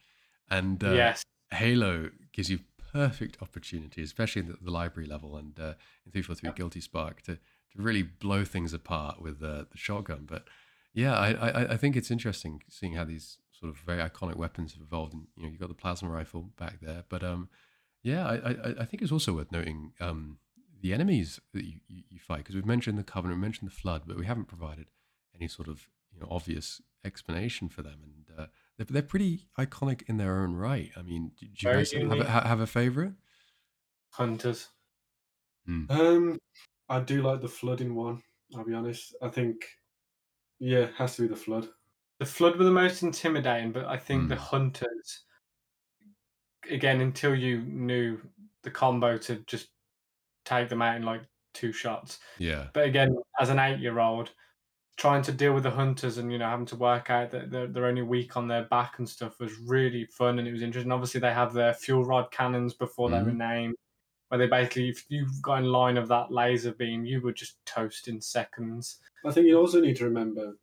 And uh, yes. Halo gives you perfect opportunity, especially in the, the library level and uh, in 343 yeah. Guilty Spark, to, to really blow things apart with uh, the shotgun. But yeah, I, I, I think it's interesting seeing how these sort of very iconic weapons have evolved. And you know, you've got the plasma rifle back there, but um, yeah, I, I, I think it's also worth noting um, the enemies that you, you, you fight because we've mentioned the Covenant, we mentioned the Flood, but we haven't provided any sort of you know obvious explanation for them, and uh, they're, they're pretty iconic in their own right. I mean, do you guys have a, have a favorite? Hunters. Hmm. Um, I do like the flooding one. I'll be honest. I think, yeah, it has to be the flood. The flood were the most intimidating, but I think the hmm. hunters, again, until you knew the combo to just take them out in like two shots. Yeah. But again, as an eight-year-old, trying to deal with the hunters and you know having to work out that they're, they're only weak on their back and stuff was really fun and it was interesting. Obviously, they have their fuel rod cannons before mm-hmm. they were mm-hmm. named, where they basically, if you've got in line of that laser beam, you would just toast in seconds. I think you also need to remember,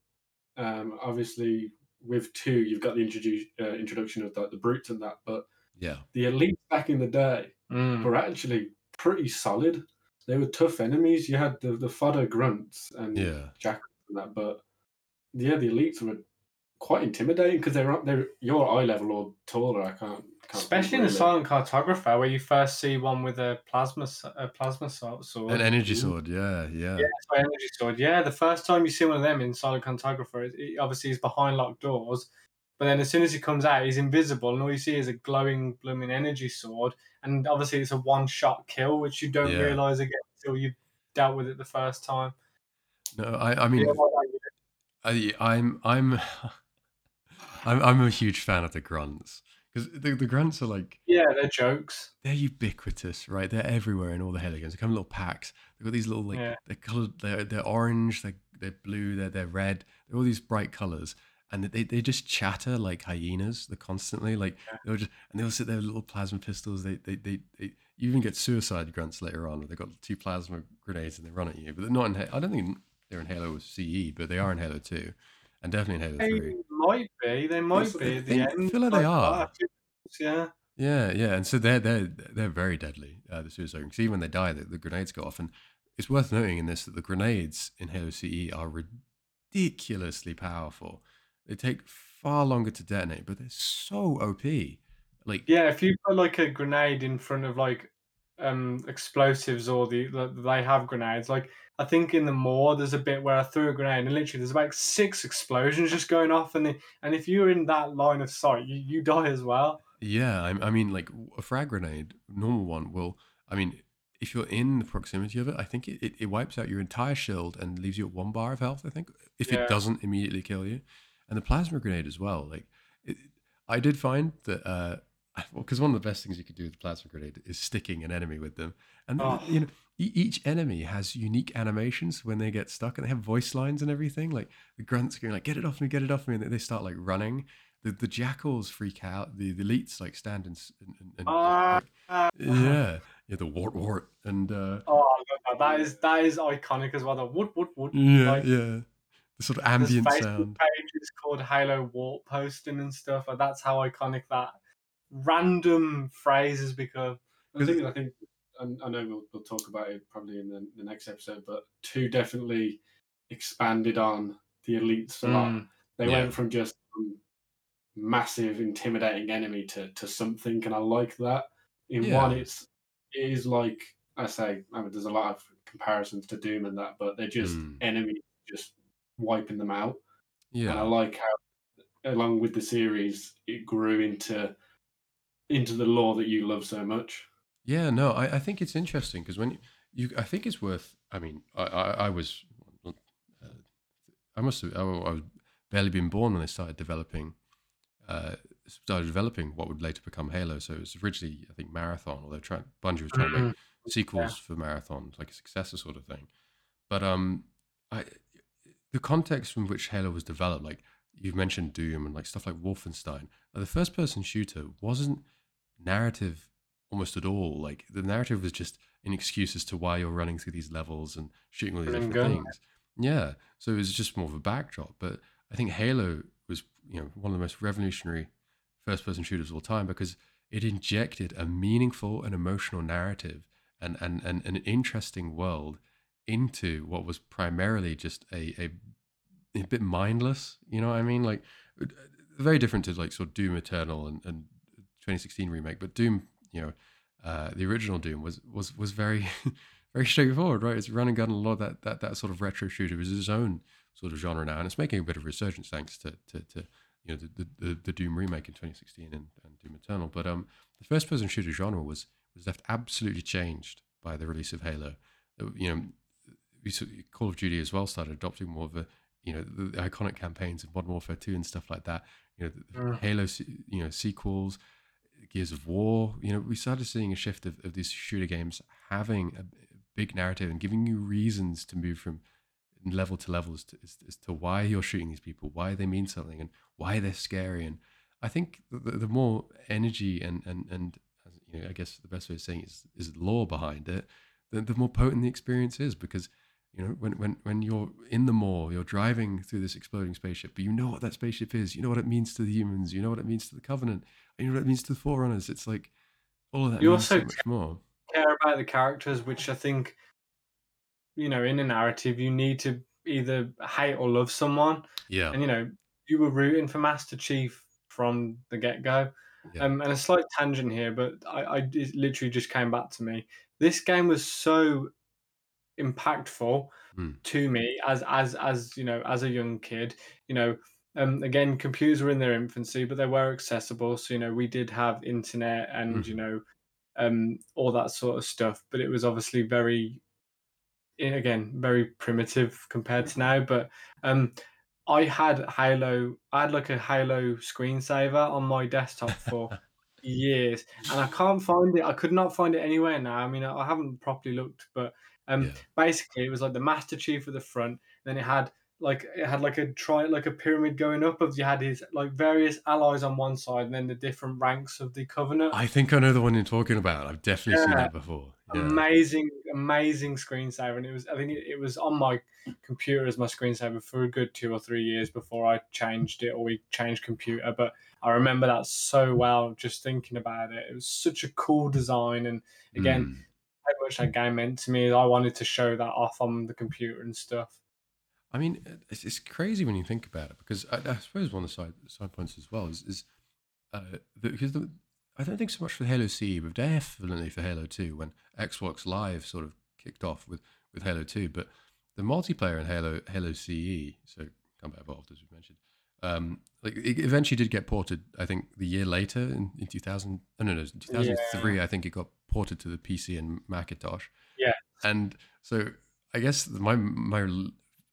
um, obviously, with two, you've got the introdu- uh, introduction of the, the brutes and that, but yeah, the elite back in the day mm. were actually pretty solid. They were tough enemies. You had the the fodder grunts and yeah. Jack and that, but yeah, the elites were quite intimidating because they're they're your eye level or taller. I can't. can't Especially in the silent cartographer, where you first see one with a plasma a plasma sword, an energy sword. Yeah, yeah, yeah, energy sword. Yeah, the first time you see one of them in silent cartographer, it, it obviously he's behind locked doors. But then as soon as he comes out, he's invisible, and all you see is a glowing, blooming energy sword. And obviously, it's a one shot kill, which you don't yeah. realize again until you've dealt with it the first time. No, I, I mean, I, I'm, I'm, I'm, I'm a huge fan of the grunts because the, the grunts are like yeah they're jokes they're ubiquitous right they're everywhere in all the games they come in little packs they've got these little like yeah. they're colored they're, they're orange they're, they're blue they're, they're red they're all these bright colors and they, they just chatter like hyenas. They're constantly like yeah. they'll just and they'll sit there with little plasma pistols. They they, they they you even get suicide grunts later on. They've got two plasma grenades and they run at you. But they're not in. I don't think they're in Halo CE, but they are in Halo Two, and definitely in Halo Three. they. Might be. They might be at the end. I feel like they are. Yeah. Yeah, yeah, and so they're they're they're very deadly. Uh, the suicide because even when they die, the, the grenades go off, and it's worth noting in this that the grenades in Halo CE are ridiculously powerful. They take far longer to detonate, but they're so OP. Like yeah, if you put like a grenade in front of like um explosives or the, the they have grenades. Like I think in the more there's a bit where I threw a grenade and literally there's about six explosions just going off, and the, and if you're in that line of sight, you, you die as well. Yeah, I, I mean, like a frag grenade, normal one will. I mean, if you're in the proximity of it, I think it, it, it wipes out your entire shield and leaves you at one bar of health. I think if yeah. it doesn't immediately kill you and the plasma grenade as well. Like, it, I did find that uh, because one of the best things you could do with the plasma grenade is sticking an enemy with them, and oh. you know each enemy has unique animations when they get stuck, and they have voice lines and everything. Like the grunts going like, "Get it off me, get it off me," and they start like running. The the jackals freak out. The, the elites like stand and, and, and uh, like, yeah, yeah, the wart wart and uh, oh, that is that is iconic as well. The woot woot woot. Yeah, like, yeah the sort of ambient There's sound. is called Halo Warp posting and stuff. And that's how iconic that random phrase has become. I think, I think, I know we'll, we'll talk about it probably in the, the next episode, but two definitely expanded on the elites a lot. Mm, they yeah. went from just massive, intimidating enemy to, to something, and I like that. In yeah. one, it's it is like I say, I mean, there's a lot of comparisons to Doom and that, but they're just mm. enemies just wiping them out. Yeah, and I like how, along with the series, it grew into into the lore that you love so much. Yeah, no, I, I think it's interesting because when you, you, I think it's worth. I mean, I, I, I was, uh, I must have, I, I was barely been born when they started developing, uh, started developing what would later become Halo. So it was originally, I think, Marathon, although trying, Bungie was trying to make Mm-hmm. sequels Yeah. for Marathon, like a successor sort of thing. But um, I, the context from which Halo was developed, like you've mentioned Doom and like stuff like Wolfenstein, the first-person shooter wasn't narrative almost at all. Like the narrative was just an excuse as to why you're running through these levels and shooting all these different gun. things. Yeah, so it was just more of a backdrop. But I think Halo was, you know, one of the most revolutionary first-person shooters of all time because it injected a meaningful and emotional narrative and and, and an interesting world into what was primarily just a, a a bit mindless. You know what I mean? Like uh, very different to like sort of Doom Eternal and, and 2016 remake, but Doom, you know, uh, the original Doom was was was very very straightforward, right? It's run and gun. A lot of that that that sort of retro shooter is its own sort of genre now, and it's making a bit of resurgence thanks to to, to you know the, the the Doom remake in 2016 and, and Doom Eternal. But um, the first person shooter genre was was left absolutely changed by the release of Halo. Uh, You know, Call of Duty as well started adopting more of a you know the iconic campaigns of Modern Warfare 2 and stuff like that. You know, the Mm. Halo, you know, sequels, Gears of War. You know, we started seeing a shift of, of these shooter games having a big narrative and giving you reasons to move from level to level as to, as, as to why you're shooting these people, why they mean something, and why they're scary. And I think the, the more energy and and and you know, I guess the best way of saying is is lore behind it, the, the more potent the experience is because you know when when when you're in the Maw, you're driving through this exploding spaceship, but you know what that spaceship is, you know what it means to the humans, you know what it means to the Covenant, you know what it means to the Forerunners. It's like all of that You means so also much more. care about the characters, which I think, you know, in a narrative, you need to either hate or love someone. Yeah, And, you know, you were rooting for Master Chief from the get go. Yeah. Um, and a slight tangent here, but I, I it literally just came back to me. This game was so impactful Mm. to me as as as you know as a young kid. You know, um, again, computers were in their infancy, but they were accessible. So you know, we did have internet and you Mhm. know, um, all that sort of stuff. But it was obviously very, again, very primitive compared to now. But um, I had Halo. I had like a Halo screensaver on my desktop for years, and I can't find it. I could not find it anywhere now. I mean, I I haven't properly looked, but um, Yeah. basically, it was like the Master Chief at the front. Then it had like it had like a tri like a pyramid going up of you had his like various allies on one side, and then the different ranks of the Covenant. I think I know the one you're talking about. I've definitely seen that before. Yeah. Amazing, amazing screensaver, and it was. I think it, it was on my computer as my screensaver for a good two or three years before I changed it or we changed computer. But I remember that so well, just thinking about it. It was such a cool design, and again, Mm. how much that game meant to me. I wanted to show that off on the computer and stuff. I mean, it's, it's crazy when you think about it because I, I suppose one of the side side points as well is, is uh, the, because the, I don't think so much for Halo CE, but definitely for Halo Two when Xbox Live sort of kicked off with, with Halo Two. But the multiplayer in Halo Halo CE, so Combat Evolved as we mentioned, um, like it eventually did get ported. I think the year later in, in 2000, oh, no, no, in 2003, I think it got ported to the PC and Macintosh. Yeah. and so I guess my my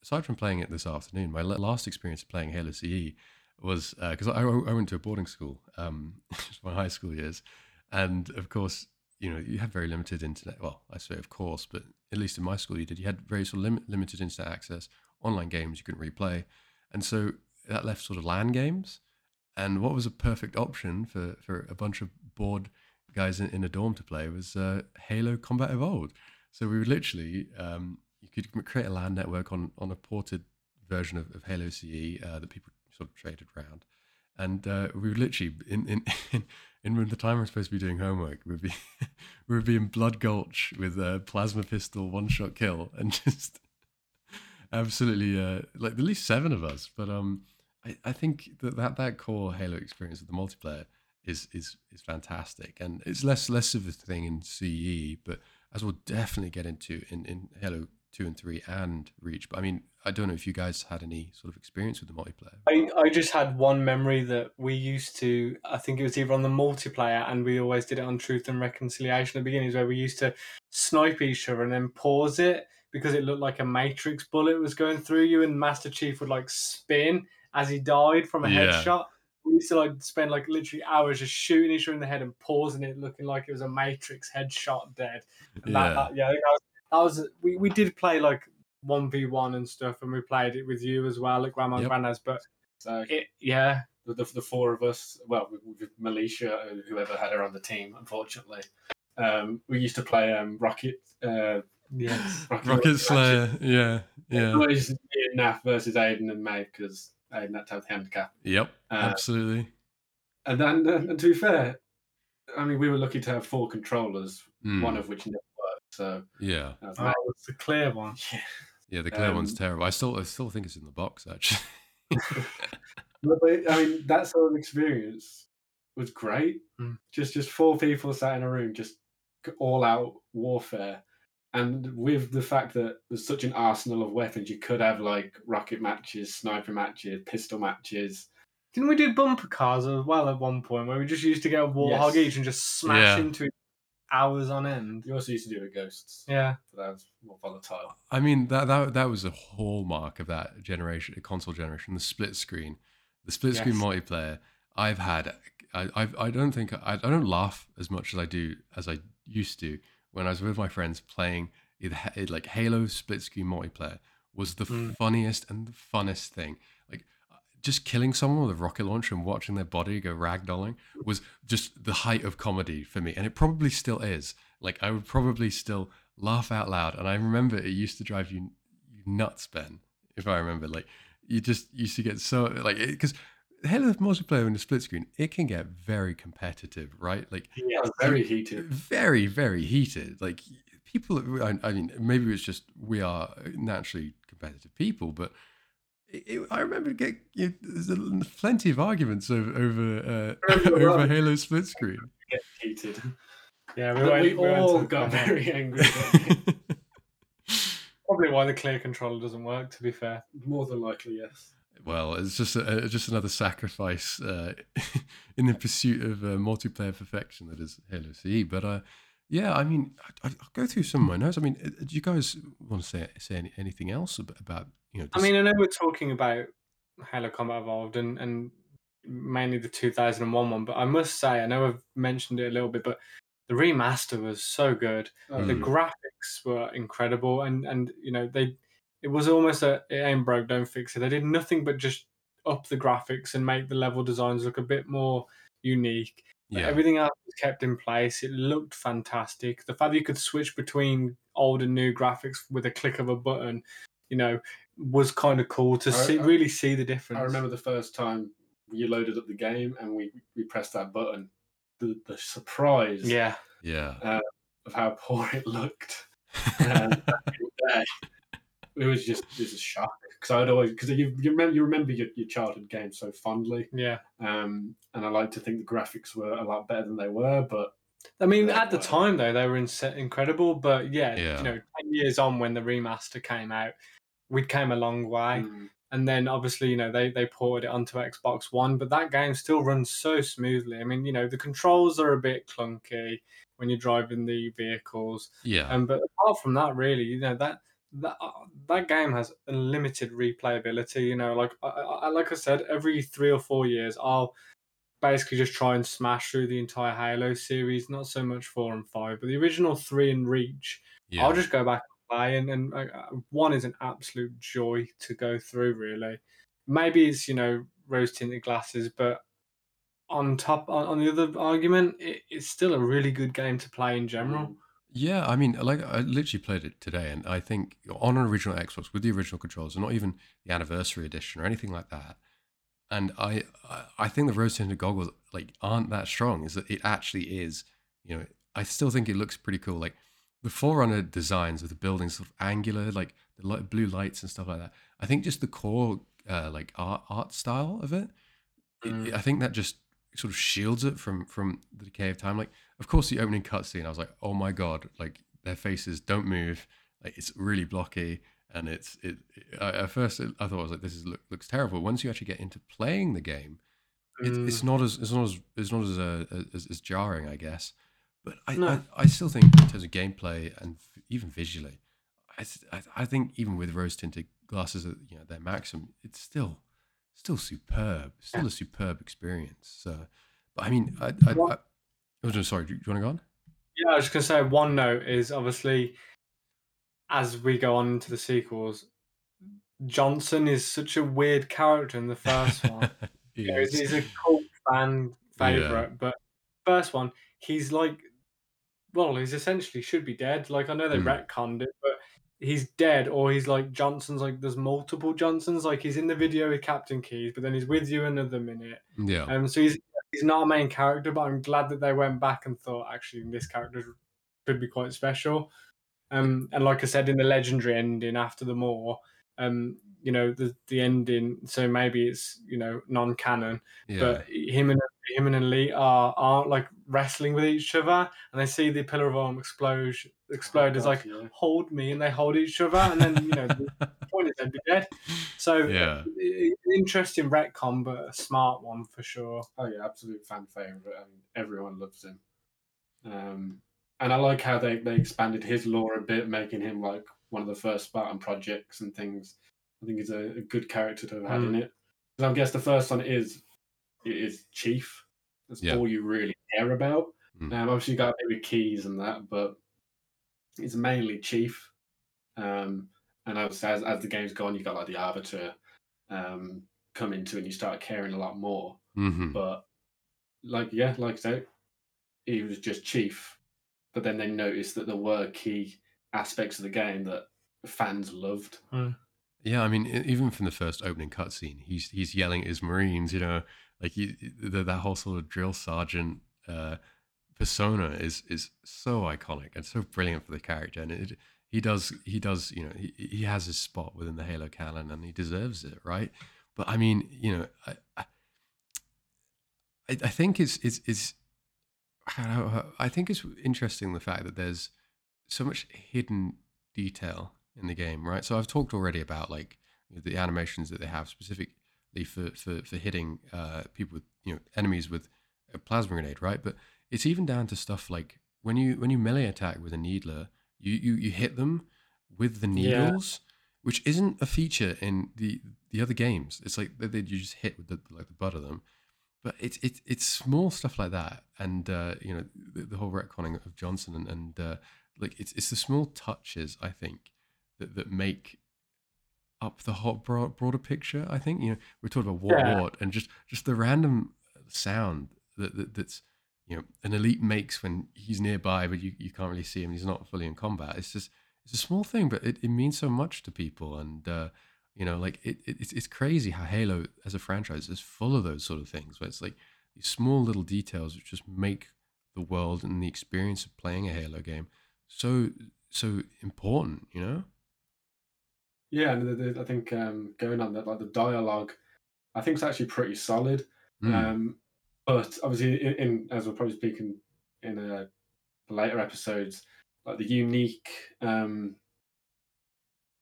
aside from playing it this afternoon, my last experience playing Halo CE was because I, I went to a boarding school, um, my high school years, and of course, you know, you had very limited internet. Well, I say of course, but at least in my school, you did. You had very sort of lim- limited internet access, online games you couldn't replay, and so that left sort of LAN games. And what was a perfect option for for a bunch of bored guys in, in a dorm to play was uh, Halo Combat Evolved. So we would literally, um, you could create a LAN network on on a ported version of, of Halo CE uh, that people sort of traded around, and uh, we would literally in in. in in the time we're supposed to be doing homework, we'd be we would be in Blood Gulch with a plasma pistol, one shot kill, and just absolutely uh, like at least seven of us. But um, I, I think that, that that core Halo experience of the multiplayer is is is fantastic, and it's less less of a thing in CE, but as we'll definitely get into in, in Halo two and three and Reach. But I mean, I don't know if you guys had any sort of experience with the multiplayer. I, I just had one memory that we used to, I think it was either on the multiplayer and we always did it on Truth and Reconciliation at the beginnings where we used to snipe each other and then pause it because it looked like a Matrix bullet was going through you and Master Chief would like spin as he died from a Yeah. headshot. We used to like spend like literally hours just shooting each other in the head and pausing it, looking like it was a Matrix headshot dead. And Yeah. that, that, yeah, that was, that was we, we did play like one v one and stuff, and we played it with you as well at Grandma and Yep. Grandad's. But So it, yeah, the, the, the four of us, well, with, with Militia, uh, whoever had her on the team, unfortunately, um, we used to play um, Rocket. Uh, yes, Rocket Launcher Slayer, yeah, yeah, Always me and Naf versus Aiden and May because Aiden had to have the handicap. yep, Uh, absolutely. And then, and to be fair, I mean, we were lucky to have four controllers, Mm, one of which never. So yeah, that was oh, it's the clear one. yeah. yeah. The clear one's um, terrible. I still, I still think it's in the box actually. But, but, I mean, that sort of experience was great. Mm. Just just four people sat in a room, just all out warfare, and with the fact that there's such an arsenal of weapons, you could have like rocket matches, sniper matches, pistol matches. Didn't we do bumper cars as well at one point where we just used to get a warthog Yes. each and just smash Yeah. into it hours on end? You also used to do it with ghosts. Yeah, but that was more volatile. I mean that that that was a hallmark of that generation, console generation. The split screen, the split screen Yes. multiplayer. I've had. I I've, I don't think I, I don't laugh as much as I do as I used to when I was with my friends playing either Ha- like Halo split screen multiplayer was the Mm. funniest and the funnest thing. Just killing someone with a rocket launcher and watching their body go ragdolling was just the height of comedy for me, and it probably still is. Like I would probably still laugh out loud, and I remember it used to drive you, you nuts, Ben. If I remember, like you just used to get so like because Halo multiplayer in the split screen, it can get very competitive, right? Like Yeah, very heated. very very heated like people i, I mean maybe it's just we are naturally competitive people but it, it- i remember get you, there's a, plenty of arguments over over uh, over that? halo split screen Get heated. yeah, we, went, we we all to- got very angry. Probably why the clear controller doesn't work. To be fair, More than likely, yes. well it's just a, just another sacrifice uh, in the pursuit of uh, multiplayer perfection that is halo ce but uh yeah, I mean, I, I'll go through some of my notes. I mean, uh, do you guys want to say say any, anything else about, about you know? I mean, I know we're talking about Halo Combat Evolved and and mainly the 2001 one, but I must say, I know I've mentioned it a little bit, but the remaster was so good. Oh, The Mm. graphics were incredible, and and you know they, it was almost a it ain't broke, don't fix it. They did nothing but just up the graphics and make the level designs look a bit more unique. Yeah, Everything else was kept in place. It looked fantastic. The fact that you could switch between old and new graphics with a click of a button, you know, was kind of cool to I- see, I- really see the difference. I remember the first time you loaded up the game and we, we pressed that button. The, the surprise Yeah, yeah. of how poor it looked. Um, back in the day. it was just it was a shock because I'd always because you, you remember you remember your, your childhood games so fondly, yeah. um, and I like to think the graphics were a lot better than they were, but I mean, at the well- time though, they were inse- incredible. But yeah, Yeah. you know, ten years on when the remaster came out, we came a long way. mm, and then obviously you know they they ported it onto Xbox One, but that game still runs so smoothly. I mean, you know, the controls are a bit clunky when you're driving the vehicles, Yeah. um, but apart from that, really, you know that that uh, that game has unlimited replayability. You know, like I, I, like I said, every three or four years, I'll basically just try and smash through the entire Halo series. Not so much four and five, but the original three and Reach. yeah. I'll just go back and play, and, and uh, one is an absolute joy to go through. Really, maybe it's you know rose tinted glasses, but on top on, on the other argument, it, it's still a really good game to play in general. Yeah, I mean, like I literally played it today, and I think on an original Xbox with the original controls, and not even the anniversary edition or anything like that. And I- I think the rose tinted goggles like aren't that strong. Is that it actually is? You know, I still think it looks pretty cool. Like the Forerunner designs of the buildings, sort of angular, like the light, blue lights and stuff like that. I think just the core, uh, like art art style of it, it- Mm. I think that just sort of shields it from from the decay of time. Like, of course, the opening cutscene, I was like, oh my god, like their faces don't move. like it's really blocky and it's it, it at first i thought i was like this is look, looks terrible once you actually get into playing the game it, mm. it's not as it's not as it's not as, uh, as, as jarring i guess but I, no. I, I still think in terms of gameplay and even visually I, I think even with rose tinted glasses at you know their maximum it's still still superb still a superb experience so but i mean i i, I, oh, I was sorry do you want to go on yeah i was just going to say one note is obviously as we go on into the sequels, Johnson is such a weird character in the first one. he you know, he's, a cult fan favorite, yeah. but first one, he's like, well, he's essentially should be dead. Like I know they mm. retconned it, but he's dead, or he's like Johnson's. Like there's multiple Johnsons. Like he's in the video with Captain Keyes, but then he's with you another minute. Yeah. Um. So he's he's not a main character, but I'm glad that they went back and thought actually this character could be quite special. Um, and like I said in the legendary ending after the Maw, um, you know the the ending. So maybe it's you know non-canon, yeah. but him and him and Elite are aren't like wrestling with each other, and they see the Pillar of Autumn explode. Explode oh, is like yeah. hold me, and they hold each other, and then you know the point is they'd be dead. So yeah, interesting retcon, but a smart one for sure. Oh yeah, absolute fan favorite, and everyone loves him. Um, and I like how they, they expanded his lore a bit, making him like one of the first Spartan projects and things. I think he's a, a good character to have had mm. in it. Because I guess the first one is it is Chief. That's all you really care about. Mm. Um, obviously, you got maybe Keyes and that, but it's mainly Chief. Um, and obviously, as, as the game's gone, you got like the Arbiter um, come into it and you start caring a lot more. Mm-hmm. But, like, yeah, like I say, he was just Chief but then they noticed that there were key aspects of the game that fans loved. Mm. Yeah, I mean, even from the first opening cutscene, he's he's yelling at his Marines. You know, like he, the, that whole sort of drill sergeant uh, persona is is so iconic and so brilliant for the character, and it, he does he does you know he, he has his spot within the Halo canon, and he deserves it, right? But I mean, you know, I I, I think it's it's it's I think it's interesting the fact that there's so much hidden detail in the game, right? So I've talked already about like the animations that they have specifically for for, for hitting uh, people with you know enemies with a plasma grenade, right? But it's even down to stuff like when you when you melee attack with a needler, you you, you hit them with the needles, yeah. which isn't a feature in the the other games. It's like they, they you just hit with the like the butt of them but it's it's it's small stuff like that, and uh, you know the, the, whole retconning of Johnson and, and uh, like it's it's the small touches I think that that make up the whole broad, broader picture. I think you know we're talking about what yeah. what and just just the random sound that, that that's you know an elite makes when he's nearby, but you, you can't really see him. He's not fully in combat. It's just it's a small thing, but it, it means so much to people, and uh, you know, like it, it, it's it's crazy how Halo as a franchise is full of those sort of things where it's like these small little details which just make the world and the experience of playing a Halo game so so important, you know. Yeah, and I think um, going on that, like the dialogue, I think it's actually pretty solid. Mm. Um, but obviously, in, in, as we'll probably speak in, in uh, later episodes, like the unique um,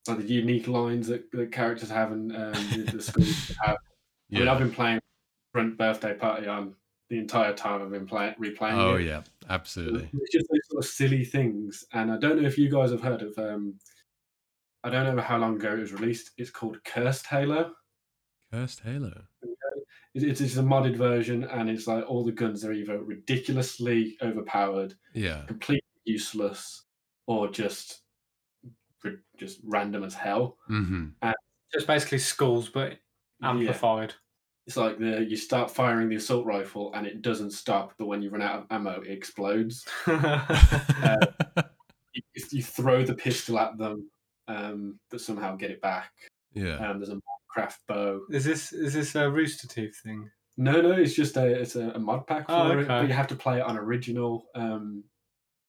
like the unique lines that, that characters have and um, the, the skulls have. Yeah. I mean, I've been playing Grunt Birthday Party on the entire time I've been playing replaying. Oh it. yeah, absolutely. It's just those sort of silly things, and I don't know if you guys have heard of. Um, I don't know how long ago it was released. It's called Cursed Halo. Cursed Halo. It's, it's a modded version, and it's like all the guns are either ridiculously overpowered, yeah, completely useless, or just just random as hell. Mm-hmm. And just basically skulls, but amplified. Yeah. It's like the you start firing the assault rifle and it doesn't stop, but when you run out of ammo, it explodes. uh, you, you, throw the pistol at them, um, but somehow get it back. Yeah. Um, there's a craft bow. Is this is this a Rooster Teeth thing? No, no, it's just a it's a, a mod pack oh, for oh, okay. it, but you have to play it on original um,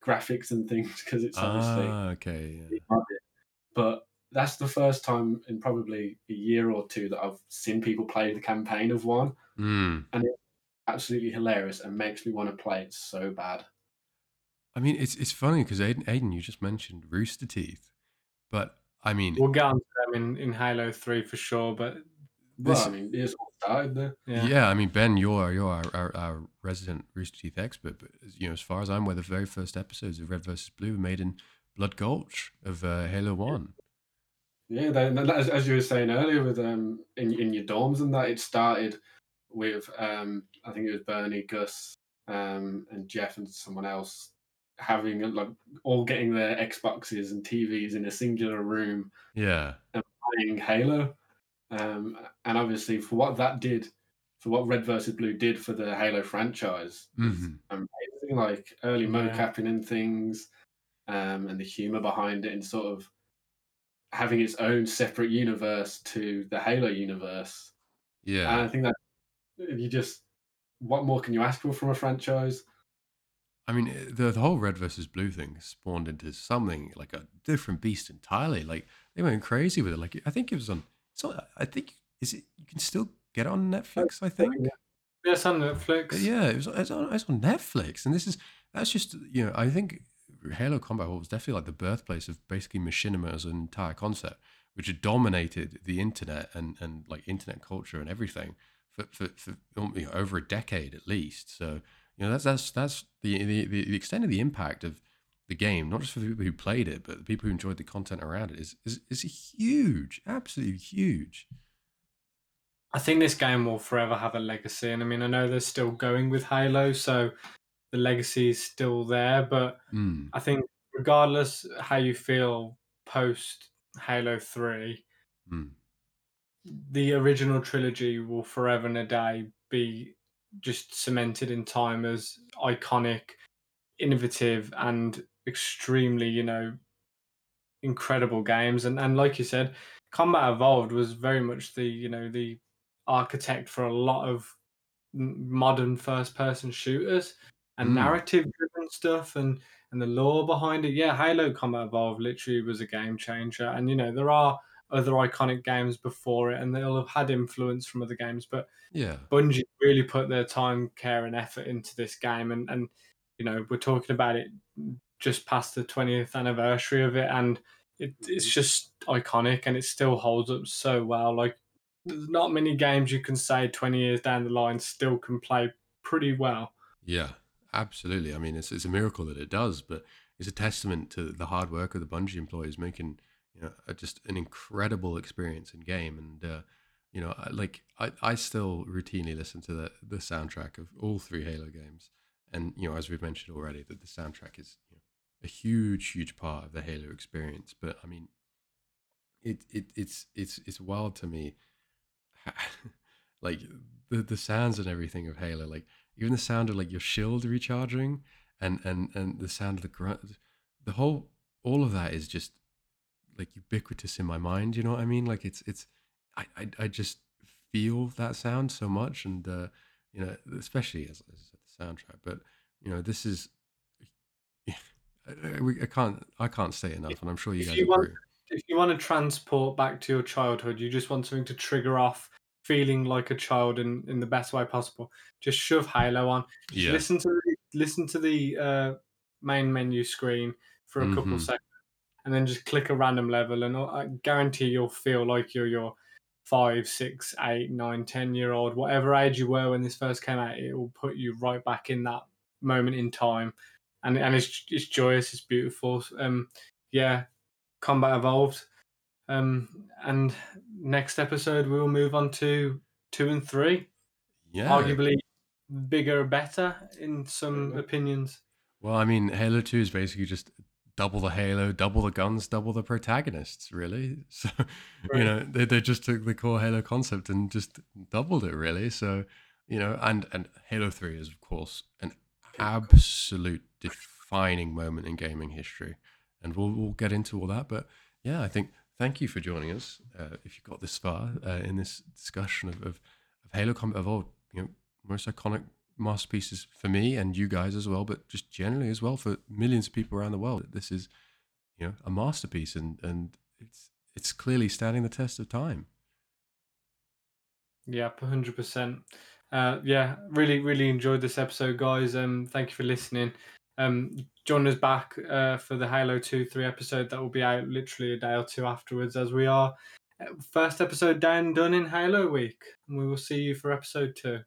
graphics and things because it's obviously ah, okay. Yeah but that's the first time in probably a year or two that I've seen people play the campaign of one, mm. and it's absolutely hilarious and makes me want to play it so bad. I mean, it's it's funny because Aiden, Aiden, you just mentioned Rooster Teeth, But I mean, we'll get on to them in, in Halo Three for sure. But Well, I mean, it's all started there. yeah, yeah. I mean, Ben, you're you're our, our, our resident Rooster Teeth expert, but you know, as far as I'm aware, the very first episodes of Red versus Blue were made in Blood Gulch of uh, Halo One. Yeah, they, and as, as you were saying earlier, with um in in your dorms and that, it started with um I think it was Burnie, Gus, um and Geoff and someone else having like all getting their Xboxes and TVs in a singular room Yeah, And playing Halo, um and obviously for what that did, for what Red versus Blue did for the Halo franchise, was Mhm. amazing. Like early Yeah. mocapping and things, um, and the humor behind it, and sort of having its own separate universe to the Halo universe. And yeah. I think that if you just, what more can you ask for from a franchise? I mean, eh, the, the whole red versus blue thing spawned into something like a different beast entirely. Like they went crazy with it. Like I think it was on. So I think is it you can still get it on Netflix. I think. yes, on Netflix. Yeah, it was. It's on, it's on Netflix, and this is that's just you know I think Halo Combat Evolved was definitely like the birthplace of basically machinima as an entire concept, which had dominated the internet and and like internet culture and everything for for, for you know, over a decade at least. So you know that's that's that's the, the the extent of the impact of the game, not just for the people who played it, but the people who enjoyed the content around it, is is is huge, absolutely huge. I think this game will forever have a legacy. And I mean, I know they're still going with Halo, so the legacy is still there. But Mm, I think, regardless how you feel post Halo 3, mm. the original trilogy will forever and a day be just cemented in time as iconic, innovative, and extremely, you know, incredible games. And and like you said, Combat Evolved was very much the you know the architect for a lot of modern first person shooters and Mm. narrative driven stuff and and the lore behind it. Yeah, Halo Combat Evolved literally was a game changer. And you know there are other iconic games before it, and they'll have had influence from other games, but Yeah, Bungie really put their time, care, and effort into this game, and and you know we're talking about it just past the 20th anniversary of it, and it, it's mm-hmm. just iconic, and it still holds up so well. Like there's not many games you can say 20 years down the line still can play pretty well. Yeah, absolutely. I mean, it's it's a miracle that it does, but it's a testament to the hard work of the Bungie employees making you know just an incredible experience in game. And uh, you know, I, like I, I still routinely listen to the the soundtrack of all three Halo games, and you know, as we've mentioned already, that the soundtrack is you know, a huge, huge part of the Halo experience. But I mean, it it it's it's it's wild to me, like the the sounds and everything of Halo, like even the sound of like your shield recharging and and and the sound of the grunt the whole all of that is just like ubiquitous in my mind you know what i mean like it's it's i i, I just feel that sound so much and uh you know especially as, as the soundtrack but you know this is I, I can't i can't say enough and i'm sure you If guys you want- agree If you want to transport back to your childhood, you just want something to trigger off feeling like a child in, in the best way possible. Just shove Halo on. Just Yeah. listen to the, listen to the uh, main menu screen for a couple Mhm. seconds, and then just click a random level, and I guarantee you'll feel like you're your five, six, eight, nine, ten year old, whatever age you were when this first came out. It will put you right back in that moment in time, and and it's it's joyous, it's beautiful. Um, yeah, Combat Evolved. Um, and next episode we will move on to two and three, yeah arguably bigger, better in some opinions. well i mean halo 2 is basically just double the halo double the guns double the protagonists really. So you know they, they just took the core halo concept and just doubled it really. So you know and and halo 3 is of course an absolute defining moment in gaming history. And we'll, we'll get into all that but yeah i think thank you for joining us uh, if you got this far uh, in this discussion of, of, of halo combat evolved you know most iconic masterpieces for me and you guys as well but just generally as well for millions of people around the world this is you know a masterpiece and and it's it's clearly standing the test of time Yeah, hundred percent. Uh, yeah, really, really enjoyed this episode, guys. Um, thank you for listening. um, join us back uh, for the Halo 2 3 episode that will be out literally a day or two afterwards, as we are uh, first episode down done in Halo week. And we will see you for episode two.